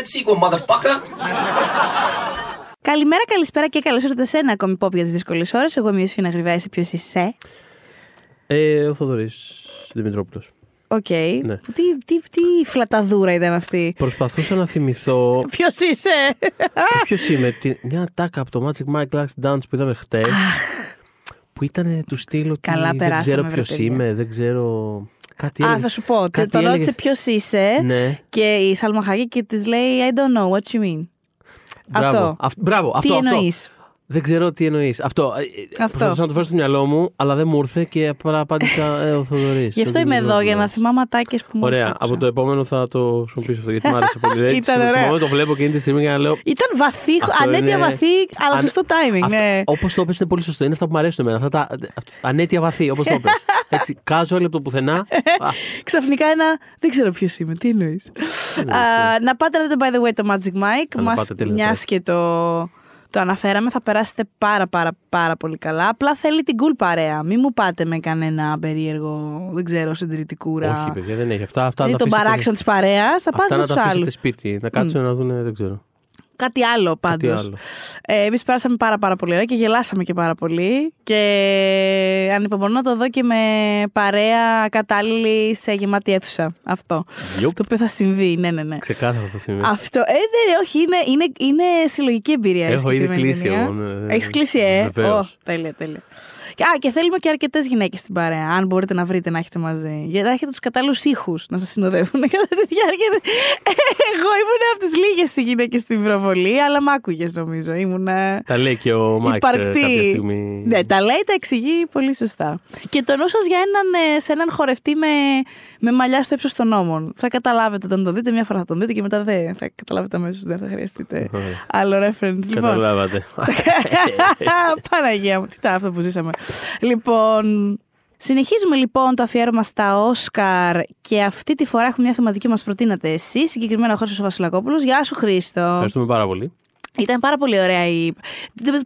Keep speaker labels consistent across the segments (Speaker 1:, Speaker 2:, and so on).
Speaker 1: sequel, motherfucker.
Speaker 2: Καλημέρα, καλησπέρα και καλώς ήρθατε σε ένα ακόμη pop για τις δύσκολες ώρες. Εγώ είμαι η Ιωσήφινα Γριβέα, εσύ ποιος είσαι;
Speaker 3: Ε, ο Θοδωρής Δημητρόπουλος.
Speaker 2: Οκ.
Speaker 3: Ναι.
Speaker 2: Τι, τι, τι φλαταδούρα ήταν αυτή;
Speaker 3: Προσπαθούσα να θυμηθώ.
Speaker 2: Ποιος είσαι;
Speaker 3: Ποιος είμαι, τι- μια ατάκα από το Magic Mike Last Dance που είδαμε χτες. που ήταν του στιλ.
Speaker 2: Καλά
Speaker 3: δεν
Speaker 2: περάσαμε,
Speaker 3: ξέρω
Speaker 2: βρε
Speaker 3: ποιος
Speaker 2: παιδιά.
Speaker 3: είμαι, δεν ξέρω. Κάτι
Speaker 2: Α,
Speaker 3: έλεγες.
Speaker 2: θα σου πω.
Speaker 3: κάτι
Speaker 2: Τον ρώτησε
Speaker 3: έλεγες.
Speaker 2: ποιος είσαι
Speaker 3: Ναι.
Speaker 2: και η Σάλμα Χάγη και της λέει I don't know what you mean.
Speaker 3: Μπράβο.
Speaker 2: Αυτό.
Speaker 3: Αυ- μπράβο,
Speaker 2: Τι
Speaker 3: αυτό, αυτό.
Speaker 2: Εννοεί.
Speaker 3: Δεν ξέρω τι εννοείς. Αυτό. ε, ε, Προσπαθούσα να το φέρω στο μυαλό μου, αλλά δεν μου ήρθε και απλά απάντησα ε, ο Θοδωρής.
Speaker 2: Γι' αυτό είμαι εδώ, για να θυμάμαι ατάκε που μου
Speaker 3: Ωραία. Από το επόμενο θα το χρησιμοποιήσω αυτό γιατί μου άρεσε πολύ. Έτσι,
Speaker 2: Ήταν ωραία.
Speaker 3: θυμάμαι, το βλέπω εκείνη τη στιγμή και να λέω.
Speaker 2: Ήταν βαθύ,
Speaker 3: Αυτό
Speaker 2: ανέτεια
Speaker 3: είναι-
Speaker 2: βαθύ, αλλά
Speaker 3: Αν-
Speaker 2: σωστό timing. Ναι.
Speaker 3: Όπως το πες είναι πολύ σωστό. Είναι αυτά που μου αρέσουν εμένα. Αυτά τα αυτό- ανέτεια βαθύ, όπως το πες. Έτσι, casual από το πουθενά. Α,
Speaker 2: Ξαφνικά ένα. Δεν ξέρω ποιος είμαι, τι εννοείς. να πάτε να δείτε, by the way, το Magic Mike.
Speaker 3: Καλά,
Speaker 2: Μας
Speaker 3: πάτε, τέλεια,
Speaker 2: μια
Speaker 3: τέλεια.
Speaker 2: και το, το αναφέραμε, θα περάσετε πάρα πάρα πάρα πολύ καλά. Απλά θέλει την cool παρέα. Μην μου πάτε με κανένα περίεργο, δεν ξέρω, συντηρητικούρα.
Speaker 3: Όχι, παιδιά, δεν έχει. Αυτά, αυτά
Speaker 2: Ή
Speaker 3: να
Speaker 2: τον
Speaker 3: τα αφήσετε-
Speaker 2: παράξενο της παρέας, θα πας
Speaker 3: Αυτά
Speaker 2: με
Speaker 3: να τα
Speaker 2: τους
Speaker 3: αφήσετε
Speaker 2: άλλους.
Speaker 3: σπίτι. Να κάτσουν να δουν, δεν ξέρω.
Speaker 2: Κάτι άλλο
Speaker 3: Κάτι
Speaker 2: πάντως.
Speaker 3: άλλο.
Speaker 2: Ε, Εμείς πέρασαμε πάρα, πάρα πολύ ωραία και γελάσαμε και πάρα πολύ. Και ανυπομονώ να το δω και με παρέα κατάλληλη σε γεμάτη αίθουσα. Αυτό.
Speaker 3: Yup.
Speaker 2: Το οποίο θα συμβεί, ναι, ναι, ναι.
Speaker 3: Ξεκάθαρα θα συμβεί.
Speaker 2: Αυτό. Ε, δεν, όχι, είναι, είναι, είναι συλλογική εμπειρία. η
Speaker 3: Έχω ήδη
Speaker 2: συγκεκριμένη
Speaker 3: κλείσει
Speaker 2: ταινία.
Speaker 3: εγώ, ναι.
Speaker 2: Έχεις κλείσει, ε;
Speaker 3: Βεβαίως.
Speaker 2: Ω, τέλεια, τέλεια. Και- Α, και θέλουμε και αρκετές γυναίκες στην παρέα. Αν μπορείτε να βρείτε να έχετε μαζί. Για να έχετε τους κατάλληλους ήχους να σας συνοδεύουν κατά τη διάρκεια. Εγώ ήμουν από τις λίγες γυναίκες στην προβολή, αλλά μ' άκουγες νομίζω. Ήμουν.
Speaker 3: Τα λέει και ο Μάικ ε,
Speaker 2: υπαρκτή.
Speaker 3: κάποια στιγμή.
Speaker 2: Ναι, τα λέει, τα εξηγεί πολύ σωστά. Και το νου σα για έναν, ε, σε έναν χορευτή με, με μαλλιά στο ύψος των νόμων. Θα καταλάβετε όταν το δείτε, μια φορά θα τον δείτε και μετά δεν θα καταλάβετε αμέσως. Δεν θα χρειαστείτε
Speaker 3: Ωραία.
Speaker 2: άλλο reference. Λοιπόν,
Speaker 3: Καταλάβατε.
Speaker 2: Παναγία μου, τι ήταν αυτό που ζήσαμε. Λοιπόν, συνεχίζουμε λοιπόν το αφιέρωμα στα Όσκαρ και αυτή τη φορά έχουμε μια θεματική που μας προτείνατε εσείς, συγκεκριμένα ο Χρήστο Βασιλακόπουλος. Γεια σου, Χρήστο.
Speaker 3: Ευχαριστούμε πάρα πολύ.
Speaker 2: Ήταν πάρα πολύ ωραία η.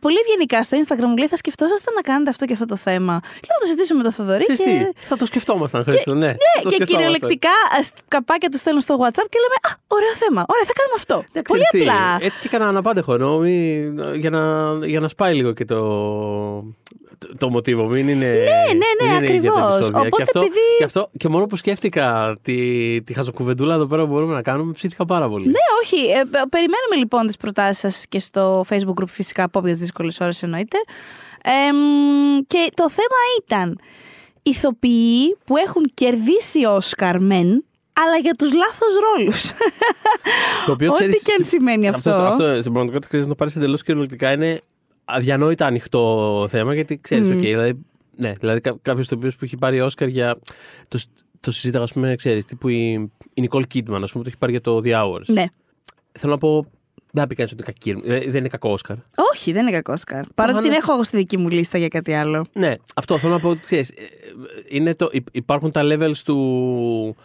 Speaker 2: Πολύ ευγενικά στο Instagram μου λέει: Θα σκεφτόσασταν να κάνετε αυτό και αυτό το θέμα. Λέω: Θα το συζητήσω με τον Θοδωρή.
Speaker 3: Ξέρεις
Speaker 2: Και...
Speaker 3: τι, θα το σκεφτόμασταν, Χρήστο, ναι. θα το
Speaker 2: Ναι, και
Speaker 3: σκεφτόμασταν.
Speaker 2: κυριολεκτικά α, καπάκια τους στέλνουν στο WhatsApp και λέμε: Α, ωραίο θέμα. Ωραία, θα κάνουμε αυτό.
Speaker 3: Ναι,
Speaker 2: Πολύ
Speaker 3: ξέρεις τι,
Speaker 2: απλά.
Speaker 3: Έτσι και έκανα αναπάντεχο ενώ μη- για, να, για να σπάει λίγο και το, το, το μοτίβο. Μην είναι.
Speaker 2: ναι, ναι,
Speaker 3: μην είναι ίδια τα
Speaker 2: ακριβώς.
Speaker 3: επεισόδια.
Speaker 2: Οπότε
Speaker 3: και, αυτό,
Speaker 2: επειδή-
Speaker 3: και, αυτό, και μόνο που σκέφτηκα τη, τη χαζοκουβεντούλα εδώ πέρα που μπορούμε να κάνουμε, ψήθηκα πάρα πολύ.
Speaker 2: Ναι, όχι. Ε, ε, περιμένουμε λοιπόν τις προτάσεις σας και στο Facebook group φυσικά Pop για τις δύσκολες ώρες εννοείται. Εμ, και το θέμα ήταν ηθοποιοί που έχουν κερδίσει Όσκαρ μεν, αλλά για τους λάθος ρόλους.
Speaker 3: Το οποίο,
Speaker 2: Ό,τι
Speaker 3: ξέρεις,
Speaker 2: και αν
Speaker 3: στη-
Speaker 2: σημαίνει αυτό.
Speaker 3: Αυτό, αυτό στην πραγματικότητα ξέρεις να το πάρεις εντελώς κυριολεκτικά είναι αδιανόητα ανοιχτό θέμα γιατί ξέρεις,
Speaker 2: Μμμ.
Speaker 3: οκ, δηλαδή, ναι, δηλαδή κάποιος το οποίος που έχει πάρει Όσκαρ για. Το, το συζήταγα, ας πούμε, ξέρεις, τύπου η, η Νικόλ Κίτμαν, ας πούμε, το έχει πάρει για το The Hours.
Speaker 2: ναι.
Speaker 3: Θέλω να πω. Δεν θα πει κανείς ότι είναι κακή. ε, Δεν είναι κακό Όσκαρ.
Speaker 2: Όχι, δεν είναι κακό Όσκαρ. Παρότι
Speaker 3: αν-
Speaker 2: την έχω εγώ στη δική μου λίστα για κάτι άλλο.
Speaker 3: Ναι, αυτό θέλω να πω ότι ξέρεις, ε, είναι το, υ- υπάρχουν τα levels του.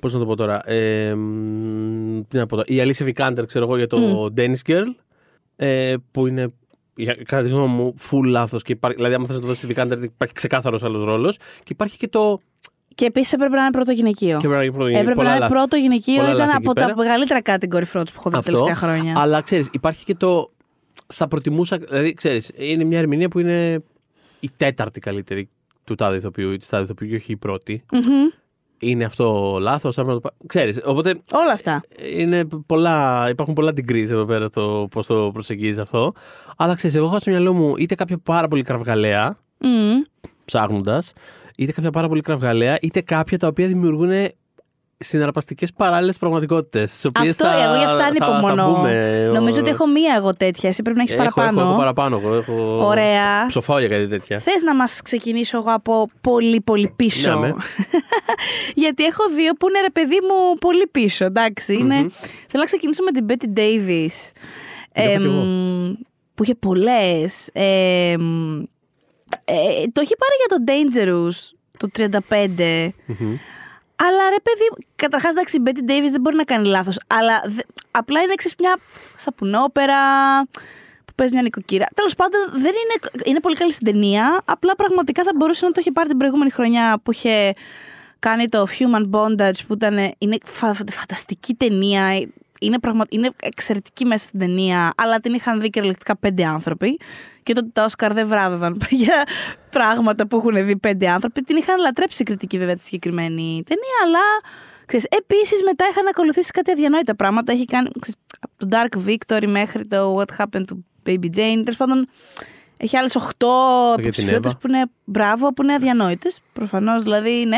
Speaker 3: Πώς να το πω τώρα. Ε, μ, τι να πω τώρα. Η Alicia Vikander, ξέρω εγώ, για το Danish Girl. Ε, που είναι για- κατά τη γνώμη μου full λάθος. Δηλαδή, άμα θες να το δώσεις τη Vikander, υπάρχει ξεκάθαρος άλλος ρόλος. Και υπάρχει και το.
Speaker 2: Και επίσης έπρεπε να είναι πρώτο γυναικείο.
Speaker 3: Και πρέπει να είναι
Speaker 2: Έπρεπε
Speaker 3: πολλά
Speaker 2: να είναι
Speaker 3: λάθη.
Speaker 2: πρώτο γυναικείο,
Speaker 3: Πολλά
Speaker 2: ήταν
Speaker 3: λάθη
Speaker 2: από
Speaker 3: εκεί
Speaker 2: τα
Speaker 3: πέρα.
Speaker 2: μεγαλύτερα category frauds που έχω δει τα
Speaker 3: Αυτό.
Speaker 2: τελευταία χρόνια.
Speaker 3: Αλλά ξέρεις, υπάρχει και το. Θα προτιμούσα. Δηλαδή, ξέρεις, είναι μια ερμηνεία που είναι η τέταρτη καλύτερη του τάδε ηθοποιού ή της τάδε ηθοποιού, και όχι η πρώτη.
Speaker 2: Μμμ.
Speaker 3: Είναι αυτό λάθος, το... Ξέρεις, οπότε
Speaker 2: Όλα αυτά.
Speaker 3: είναι πολλά, υπάρχουν πολλά degrees εδώ πέρα το πώς το προσεγγίζεις αυτό. Αλλά ξέρεις, εγώ έχω στο μυαλό μου είτε κάποια πάρα πολύ κραυγαλαία,
Speaker 2: Μμμ.
Speaker 3: ψάχνοντας, είτε κάποια πάρα πολύ κραυγαλαία, είτε κάποια τα οποία δημιουργούν συναρπαστικές παράλληλες πραγματικότητες.
Speaker 2: Αυτό, εγώ γι' αυτά ανυπομονώ. Νομίζω ότι έχω μία εγώ τέτοια. Εσύ πρέπει να έχεις
Speaker 3: έχω,
Speaker 2: παραπάνω.
Speaker 3: Έχω, έχω παραπάνω. Εγώ έχω...
Speaker 2: Ωραία.
Speaker 3: Ψοφάω για κάτι τέτοια.
Speaker 2: Θες να μας ξεκινήσω εγώ από πολύ πολύ πίσω;
Speaker 3: Ναι, με.
Speaker 2: Γιατί έχω δύο που είναι ρε παιδί μου πολύ πίσω. εντάξει. Είναι... Θέλω να ξεκινήσω με την Betty Davis.
Speaker 3: Την έχω κι εγώ.
Speaker 2: Εμ, που είχε πολλές. Ε, το έχει πάρει για το Dangerous το 35.
Speaker 3: Μμμ.
Speaker 2: Αλλά ρε παιδί, καταρχάς εντάξει, η Betty Davis δεν μπορεί να κάνει λάθος. Αλλά δε- απλά είναι ξέρεις, μια σαπουνόπερα που παίζει μια νοικοκύρα. Τέλος πάντων, δεν είναι, είναι πολύ καλή στην ταινία. Απλά πραγματικά θα μπορούσε να το είχε πάρει την προηγούμενη χρονιά που είχε κάνει το Human Bondage που ήταν. Είναι φα- φανταστική ταινία. Είναι, πραγμα... είναι εξαιρετική μέσα στην ταινία, αλλά την είχαν δει κυριολεκτικά πέντε άνθρωποι. Και τότε τα Όσκαρ δεν βράβευαν για πράγματα που έχουν δει πέντε άνθρωποι. Την είχαν λατρέψει η κριτική βέβαια τη συγκεκριμένη ταινία, αλλά Επίσης, μετά είχαν ακολουθήσει κάτι αδιανόητα πράγματα. Έχει κάνει ξέρεις, από το Dark Victory μέχρι το What Happened to Baby Jane. Τέλος πάντων, έχει άλλες 8 υποψηφιότητε που είναι μπράβο, που είναι αδιανόητες. Προφανώς δηλαδή, ναι.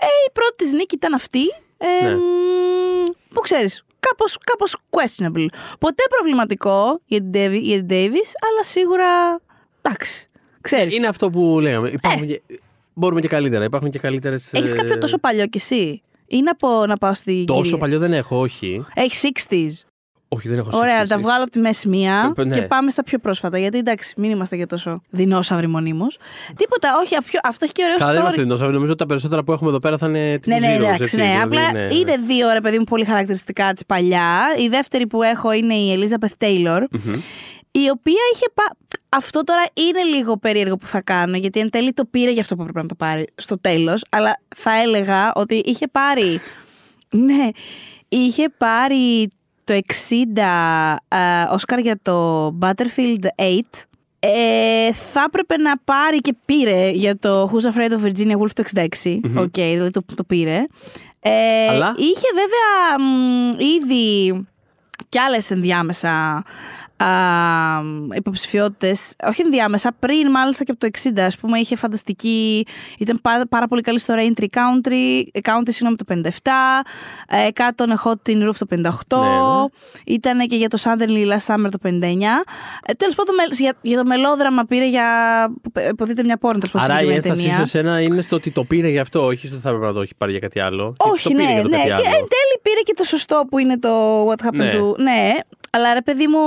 Speaker 2: Ε, η πρώτη της νίκη ήταν αυτή. Ε, ναι. Που ξέρεις, κάπως, κάπως questionable. Ποτέ προβληματικό για την Davis, αλλά σίγουρα εντάξει. Ξέρεις.
Speaker 3: Είναι αυτό που λέγαμε. Υπάρχουν ε. και, μπορούμε και καλύτερα. Υπάρχουν και καλύτερες.
Speaker 2: Έχεις κάποιο ε, τόσο παλιό κι εσύ; Ή να, πω, να πάω στη.
Speaker 3: Τόσο κυρία. παλιό δεν έχω, όχι.
Speaker 2: Έχεις 60s.
Speaker 3: Όχι, δεν έχω
Speaker 2: Ωραία, τα βγάλω από τη μέση μία ε, ναι. και πάμε στα πιο πρόσφατα. Γιατί εντάξει, μην είμαστε για τόσο δεινόσαυροι μονίμως. Τίποτα, όχι, αυτό έχει και ωραίο
Speaker 3: Καλά, δεν είμαστε δεινόσαυροι. Νομίζω ότι τα περισσότερα που έχουμε εδώ πέρα θα είναι
Speaker 2: τύπου ναι, ναι, ναι, έτσι, ναι. Δηλαδή, Απλά ναι, είναι δύο ρε παιδί μου πολύ χαρακτηριστικά της παλιά. Η δεύτερη που έχω είναι η Ελίζαπεθ Τέιλορ. Η οποία είχε. Πα... Αυτό τώρα είναι λίγο περίεργο που θα κάνω, γιατί εν τέλει το πήρε για αυτό που έπρεπε να το πάρει στο τέλος. Αλλά θα έλεγα ότι είχε πάρει. ναι, είχε πάρει το 60 Όσκαρ για το Battlefield 8. Ε, θα έπρεπε να πάρει και πήρε για το Who's Afraid of Virginia Woolf το 66. OK, okay, δηλαδή το, το πήρε. Ε, Αλλά... Είχε βέβαια μ, ήδη κι άλλες ενδιάμεσα υποψηφιότητες, όχι ενδιάμεσα, πριν μάλιστα και από το 60, ας πούμε, είχε φανταστική. Ήταν πάρα, πάρα πολύ καλή στο Raintree Country, County, συγγνώμη, το 57. Ε, Cat on a Hot Tin Roof το 58. Ναι, ναι. Ήταν και για το Suddenly Last Summer το 59. Ε, Τέλος πάντων, για, για, το μελόδραμα πήρε για. Υποδείτε μια πόρνη, τέλος
Speaker 3: πάντων. Άρα η ένσταση σε σένα είναι στο ότι το πήρε για αυτό, όχι στο ότι θα έπρεπε να το έχει πάρει για κάτι άλλο.
Speaker 2: Όχι, ναι, ναι. Και εν τέλει πήρε και το σωστό που είναι το What Happened ναι. to. Ναι, αλλά ρε παιδί μου,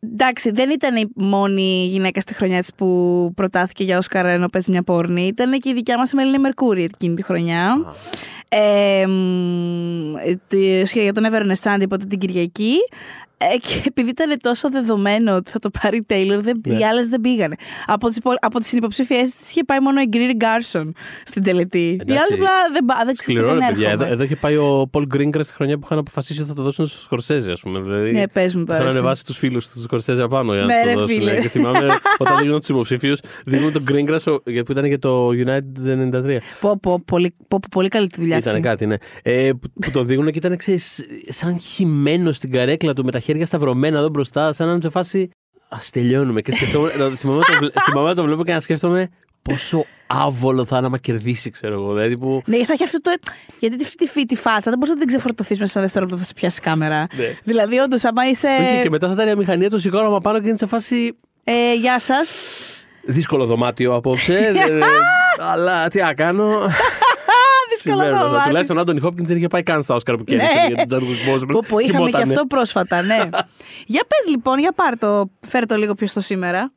Speaker 2: εντάξει, δεν ήταν η μόνη γυναίκα στη χρονιά της που προτάθηκε για Όσκαρ ενώ παίζει μια πόρνη. Ήταν και η δικιά μας η Μελίνη Μερκούρη εκείνη τη χρονιά. Ε, για τον Εύερο Νεσάντη, οπότε την Κυριακή. Ε, και επειδή ήταν τόσο δεδομένο ότι θα το πάρει η Τέιλορ, ναι. οι άλλες δεν πήγανε. Από τις από τις συνυποψήφιε τη είχε πάει μόνο η Γκριν Γκάρσον στην τελετή. Οι άλλε απλά δεν πάνε. Σκληρό,
Speaker 3: δεν παιδιά. Εδώ, εδώ είχε πάει ο Πολ Γκρίνγκρα στη χρονιά που είχαν αποφασίσει ότι θα το δώσουν στους Σκορσέζε, ας πούμε. Δηλαδή,
Speaker 2: ναι, πες μου τώρα.
Speaker 3: Είχαν ανεβάσει τους φίλους τους Σκορσέζε απάνω για να ναι, το δώσουν. Και θυμάμαι όταν δίνουν τους υποψήφιους, δίνουν τον Γκρίνγκρα που ήταν για το United 93.
Speaker 2: Πω, πω, πολύ, πω, πολύ καλή τη δουλειά
Speaker 3: αυτή. Ήταν κάτι, ναι. Ε, που το δίνουν και ήταν σαν χυμένο στην καρέκλα του με τα χέρια σταυρωμένα εδώ μπροστά, σαν να είναι σε φάση. Α τελειώνουμε. Και σκεφτόμαι, θυμάμαι, το, θυμάμαι το βλέπω και να σκέφτομαι πόσο άβολο θα είναι να κερδίσει, ξέρω εγώ. Δηλαδή που...
Speaker 2: Ναι, θα έχει αυτό το. Γιατί τη, τη, τη φάτσα δεν μπορείς να την ξεφορτωθείς μέσα σε ένα δευτερόλεπτο που θα σε πιάσει κάμερα. Ναι. Δηλαδή, όντως, άμα είσαι.
Speaker 3: Όχι, και μετά θα ήταν η μηχανία του σηκώνα πάνω και είναι σε φάση.
Speaker 2: Ε, γεια σας.
Speaker 3: Δύσκολο δωμάτιο απόψε. αλλά τι να κάνω.
Speaker 2: δύσκολο
Speaker 3: Τουλάχιστον ο Άντωνι Χόπκινς δεν είχε πάει καν στα Όσκαρ που κέρδισε
Speaker 2: ναι. για τον Που, που είχαμε και αυτό πρόσφατα, ναι. για πες λοιπόν, για πάρ το, φέρ το λίγο πιο στο σήμερα.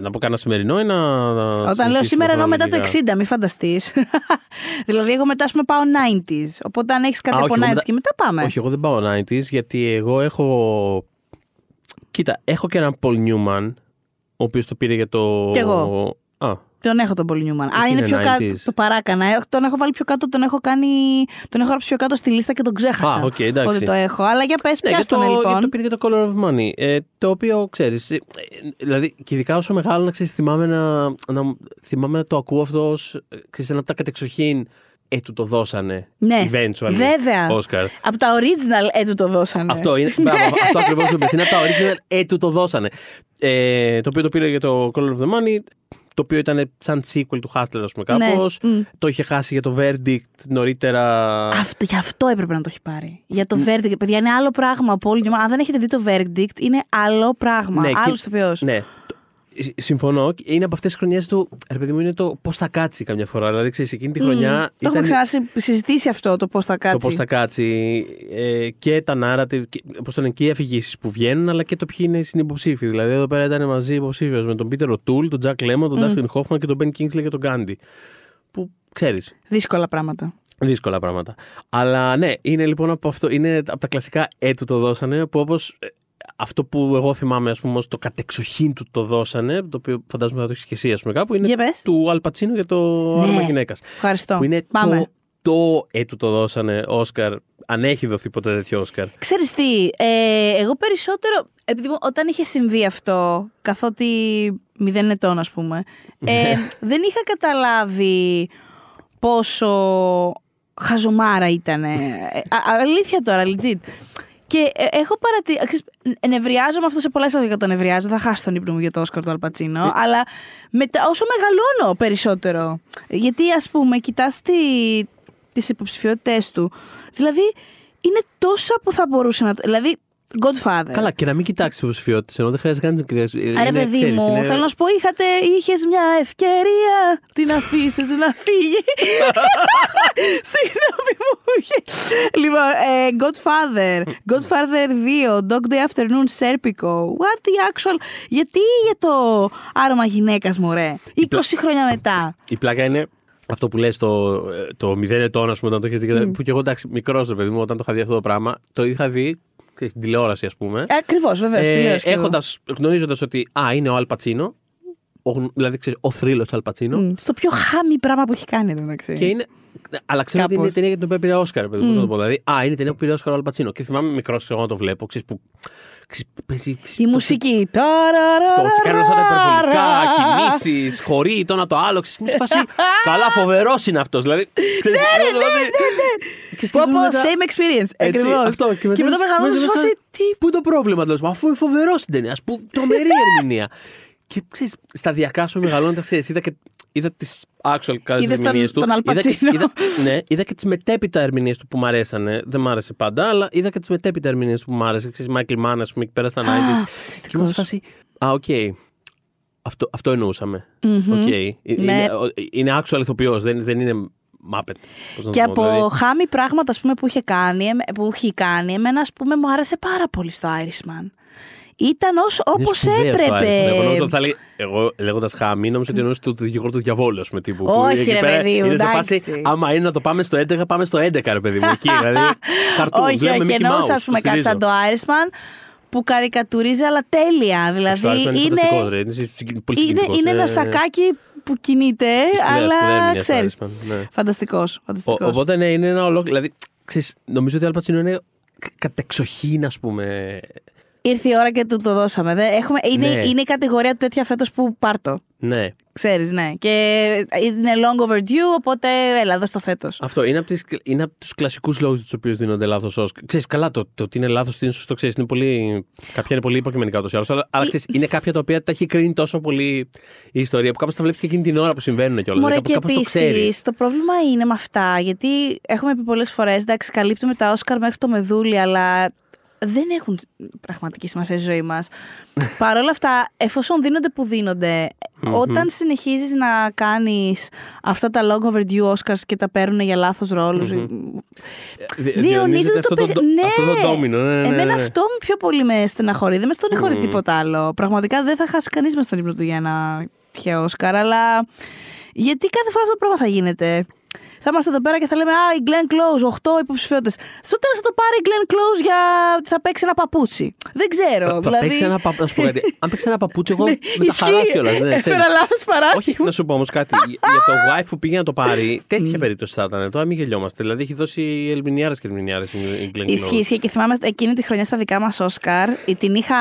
Speaker 3: Να πω κανένα σημερινό ή να.
Speaker 2: Όταν λέω σήμερα εννοώ μετά το 60, μην φανταστείς. δηλαδή, εγώ μετά πούμε πάω 90s. Οπότε αν έχεις κάτι από 90s και μετά πάμε.
Speaker 3: Όχι, εγώ δεν πάω 90s γιατί εγώ έχω. Κοίτα, έχω και έναν Paul Newman, ο οποίος το πήρε για το.
Speaker 2: Κι εγώ. Α, τον έχω τον Πολ Νιούμαν. Α, είναι πιο κάτω. Το παράκανα. Ε, τον έχω βάλει πιο κάτω, τον έχω κάνει. Τον έχω γράψει πιο κάτω στη λίστα και τον ξέχασα. Α,
Speaker 3: okay, εντάξει.
Speaker 2: Ότι το έχω. Αλλά για πες, ναι, πιάστο
Speaker 3: το,
Speaker 2: λοιπόν.
Speaker 3: το πήρε και το Color of Money. Ε, το οποίο ξέρεις. Ε, δηλαδή, και ειδικά όσο μεγάλο να ξέρεις, θυμάμαι να, να, θυμάμαι να το ακούω αυτό. Ξέρεις, ένα από τα κατεξοχήν ε, του το δώσανε.
Speaker 2: Ναι,
Speaker 3: eventually,
Speaker 2: βέβαια.
Speaker 3: Oscar.
Speaker 2: Από τα original ε, του το δώσανε.
Speaker 3: Αυτό είναι. Ναι. αυτό ακριβώς που Είναι από τα original ε, του το δώσανε. Ε, το οποίο το πήρε για το Color of the Money το οποίο ήταν σαν sequel του Hustler, ας πούμε, κάπως. Ναι. Το είχε χάσει για το Verdict νωρίτερα.
Speaker 2: Αυτό, γι' αυτό έπρεπε να το έχει πάρει. Για το Verdict. Παιδιά, είναι άλλο πράγμα από όλη Αν δεν έχετε δει το Verdict, είναι άλλο πράγμα. Ναι, άλλος το
Speaker 3: Ναι. Συμφωνώ. Είναι από αυτές τις χρονιές του. Ρε παιδί μου, είναι το πώς θα κάτσει καμιά φορά. Δηλαδή, ξέρεις, εκείνη τη χρονιά.
Speaker 2: Mm. Το έχουμε ξανασυζητήσει αυτό το πώς θα κάτσει.
Speaker 3: Το πώς θα κάτσει. Ε, και τα narrative. Πώς είναι και οι αφηγήσεις που βγαίνουν, αλλά και το ποιοι είναι οι συνυποψήφοι. Δηλαδή, εδώ πέρα ήταν μαζί υποψήφιος με τον Πίτερ Οτούλ, τον Τζακ Λέμον, τον Ντάστιν mm. Χόφμαν και τον Μπεν Κίνγκσλε και τον Γκάντι. Που ξέρεις.
Speaker 2: Δύσκολα πράγματα.
Speaker 3: Δύσκολα πράγματα. Αλλά ναι, είναι λοιπόν από αυτό. Είναι από τα κλασικά έτου το δώσανε που όπως αυτό που εγώ θυμάμαι, ας πούμε, το κατεξοχήν του το δώσανε, το οποίο φαντάζομαι θα το έχεις και εσύ, ας πούμε, κάπου, είναι του Αλπατσίνου για το ναι. όνομα γυναίκας.
Speaker 2: Ευχαριστώ.
Speaker 3: Που είναι Πάμε. το, το ε, του το δώσανε Όσκαρ αν έχει δοθεί ποτέ τέτοιο Όσκαρ.
Speaker 2: Ξέρεις τι, ε, εγώ περισσότερο, επειδή μου- όταν είχε συμβεί αυτό, καθότι μηδέν ετών ας πούμε, ε, δεν είχα καταλάβει πόσο χαζομάρα ήταν. αλήθεια τώρα, legit. Και ε, έχω παρατηρήσει. Νευριάζω με αυτό σε πολλά εισαγωγικά το νευριάζω. Θα χάσω τον ύπνο μου για το Όσκαρ του Αλπατσίνο. αλλά μετά, όσο μεγαλώνω περισσότερο. Γιατί, ας πούμε, κοιτάς τι τις υποψηφιότητες του. Δηλαδή, είναι τόσα που θα μπορούσε να. Δηλαδή, Godfather.
Speaker 3: Καλά, και να μην κοιτάξεις τι υποψηφιότητε, ενώ δεν χρειάζεται καν να τις-
Speaker 2: Άρα,
Speaker 3: είναι,
Speaker 2: παιδί
Speaker 3: ξέρεις,
Speaker 2: μου,
Speaker 3: είναι-
Speaker 2: θέλω να σου πω, είχατε, είχες μια ευκαιρία την αφήσεις να φύγει. Συγγνώμη μου είχε. Λοιπόν, ε, Godfather, Godfather 2, Dog Day Afternoon, Serpico. What the actual. Γιατί για το άρωμα γυναίκας, μωρέ; 20 χρόνια μετά.
Speaker 3: Η πλάκα είναι αυτό που λες το, το 0 ετών, ας πούμε, όταν το έχεις δει. Που και εγώ εντάξει, μικρός ρε παιδί μου, όταν το είχα δει αυτό το πράγμα, το είχα δει ξέρεις, στην τηλεόραση, ας πούμε.
Speaker 2: Ακριβώς, βέβαια.
Speaker 3: Ε, έχοντας, γνωρίζοντας ότι α, είναι ο Αλπατσίνο, ο, γνω- δηλαδή ξέρεις, ο θρύλος του Αλπατσίνο,
Speaker 2: Στο πιο χάμι πράγμα που έχει κάνει εδώ μεταξύ.
Speaker 3: και είναι. Αλλά ξέρω ότι είναι
Speaker 2: Κάπως.
Speaker 3: ταινία για την οποία πήρε Όσκαρ, παιδί μου, πώς να το πω. Δηλαδή, α, είναι ταινία που πήρε Όσκαρ ο Αλπατσίνο. Και θυμάμαι μικρός εγώ να το βλέπω, ξέρεις, που. Ξέρεις, παίζει,
Speaker 2: Η μουσική.
Speaker 3: Αυτό, και κάνουν αυτά τα υπερβολικά, κινήσεις, χωρί το ένα το άλλο. Ξέρεις, μια φάση. Καλά, φοβερός είναι αυτός. Δηλαδή. Ναι, ναι, ναι, ναι.
Speaker 2: Πω, πω, same experience. Ακριβώς.
Speaker 3: Αυτό.
Speaker 2: Και μετά μεγαλώνω σε φάση. Τι
Speaker 3: Πού είναι το πρόβλημα, τέλος Αφού είναι φοβερός στην ταινία. Α πούμε, τρομερή ερμηνεία. Και ξέρεις, σταδιακά σου μεγαλώνοντα, ξέρεις, είδα, και, είδα τις actual καλές
Speaker 2: Είδες τον-
Speaker 3: ερμηνείες του.
Speaker 2: τον
Speaker 3: είδα, και,
Speaker 2: Αλπατσίνο.
Speaker 3: είδα, ναι, είδα και τις μετέπειτα ερμηνείες του που μου αρέσανε. Δεν μ' άρεσε πάντα, αλλά είδα και τις μετέπειτα ερμηνείες του που μου άρεσε. Ξέρεις, Μάικλ Μάν, ας πούμε, εκεί πέρα στα 90s. Και ήμουν σε
Speaker 2: φανταστικός.
Speaker 3: φάση. Α, οκ. Αυτό, αυτό εννοούσαμε. Οκ. Ε,
Speaker 2: Ναι.
Speaker 3: Είναι, είναι actual ηθοποιός, δεν, δεν είναι Muppet. Πώς να
Speaker 2: Και
Speaker 3: το πω,
Speaker 2: από
Speaker 3: δηλαδή.
Speaker 2: χάμι πράγματα ας πούμε, που, είχε κάνει, εμέ- που έχει κάνει, εμένα ας πούμε, μου άρεσε πάρα πολύ στο Irishman. Ήταν όσο,
Speaker 3: Είναι
Speaker 2: όπως
Speaker 3: σπουδαίος αυτό,
Speaker 2: έπρεπε.
Speaker 3: άρεσε. Εγώ νόμιζα ότι θα λέει, εγώ λέγοντας χάμι, νόμιζα ότι εννοούσε το δικηγόρο του διαβόλου, ας πούμε. Τύπου, που
Speaker 2: Όχι,
Speaker 3: εκεί
Speaker 2: ρε
Speaker 3: πέρα
Speaker 2: παιδί μου,
Speaker 3: Είναι σε
Speaker 2: εντάξει.
Speaker 3: φάση, άμα είναι να το πάμε στο 11, πάμε στο 11, ρε παιδί μου. Εκεί, δηλαδή. Καρτούν,
Speaker 2: όχι,
Speaker 3: βλέπουμε
Speaker 2: όχι,
Speaker 3: Mickey
Speaker 2: εννοούσα
Speaker 3: Mouse,
Speaker 2: ας πούμε
Speaker 3: το
Speaker 2: κάτι σαν
Speaker 3: στηρίζω.
Speaker 2: το Irishman που καρικατουρίζει αλλά τέλεια. Δηλαδή
Speaker 3: Στο Irishman είναι
Speaker 2: είναι,
Speaker 3: φανταστικός, ρε. Είναι συγκι- πολύ
Speaker 2: είναι,
Speaker 3: συγκινητικός.
Speaker 2: είναι ένα
Speaker 3: Ε,
Speaker 2: σακάκι που κινείται,
Speaker 3: σπουδαία,
Speaker 2: αλλά
Speaker 3: σπουδαία ερμηνεία στο
Speaker 2: ξέρεις.
Speaker 3: Irishman, ναι.
Speaker 2: Φανταστικός,
Speaker 3: Ο-
Speaker 2: φανταστικός.
Speaker 3: Οπότε ναι, είναι ένα ολόκληρο. Δηλαδή, ξέρεις, νομίζω ότι ο Αλπατσίνο είναι κατεξοχήν, ας πούμε.
Speaker 2: Ήρθε η ώρα και του το δώσαμε. Δεν, έχουμε, είναι,
Speaker 3: Ναι.
Speaker 2: είναι η κατηγορία του τέτοια φέτος που πάρτο.
Speaker 3: Ναι.
Speaker 2: Ξέρεις, ναι. Και είναι long overdue, οπότε έλα, δώσ' το φέτος.
Speaker 3: Αυτό είναι από, τις, είναι από τους κλασικούς λόγους τους οποίους δίνονται λάθος Όσκαρ. Ξέρεις, καλά, το, το ότι είναι λάθος, τι είναι σωστό, ξέρεις, είναι πολύ, κάποια είναι πολύ υποκειμενικά ούτως ή άλλως, αλλά, αλλά
Speaker 2: Η-
Speaker 3: ξέρεις, είναι κάποια τα οποία τα έχει κρίνει τόσο πολύ η ιστορία, που κάπως τα βλέπεις και εκείνη την ώρα που συμβαίνουν κιόλας.
Speaker 2: Μωρέ,
Speaker 3: Δηλαδή,
Speaker 2: και
Speaker 3: κάπως, κάπως το
Speaker 2: επίσης
Speaker 3: ξέρεις.
Speaker 2: το πρόβλημα είναι με αυτά, γιατί έχουμε πει πολλές φορές, εντάξει, καλύπτουμε τα Όσκαρ μέχρι το μεδούλι, αλλά δεν έχουν πραγματική σημασία στη ζωή μας. Παρ' όλα αυτά, εφόσον δίνονται που δίνονται, όταν συνεχίζεις να κάνεις αυτά τα long overdue Oscars και τα παίρνουν για λάθος ρόλους.
Speaker 3: Δι-
Speaker 2: Διονύζεται το
Speaker 3: αυτό το,
Speaker 2: παιχνίδι. Ναι,
Speaker 3: αυτό το ντόμινο. Ναι, ναι, ναι,
Speaker 2: Εμένα
Speaker 3: ναι.
Speaker 2: αυτό μου πιο πολύ με στεναχωρεί. Δεν με στεναχωρεί τίποτα άλλο. Πραγματικά δεν θα χάσει κανείς μες στον ύπνο του για ένα τυχαίο Όσκαρ, αλλά γιατί κάθε φορά αυτό το πράγμα θα γίνεται; Θα είμαστε εδώ πέρα και θα λέμε Α, η Glenn Close, 8 υποψηφιότητες. Στο τέλος θα το πάρει η Glenn Close για ότι θα παίξει ένα παπούτσι. Δεν ξέρω.
Speaker 3: Θα
Speaker 2: δηλαδή...
Speaker 3: παίξει ένα παπούτσι. Να σου πω κάτι. Αν παίξει ένα παπούτσι, εγώ με τα
Speaker 2: Ισχύει.
Speaker 3: χαρά κιόλα.
Speaker 2: Έφερα λάθος παράδειγμα.
Speaker 3: Όχι, να σου πω όμως κάτι. Για το wife που πήγε να το πάρει, τέτοια περίπτωση θα ήταν. Τώρα μην γελιόμαστε. Δηλαδή έχει δώσει ερμηνεάρε και ερμηνεάρε η Glenn Close.
Speaker 2: Ισχύει, ισχύει. Και θυμάμαι εκείνη τη χρονιά στα δικά μας Όσκαρ, την είχα,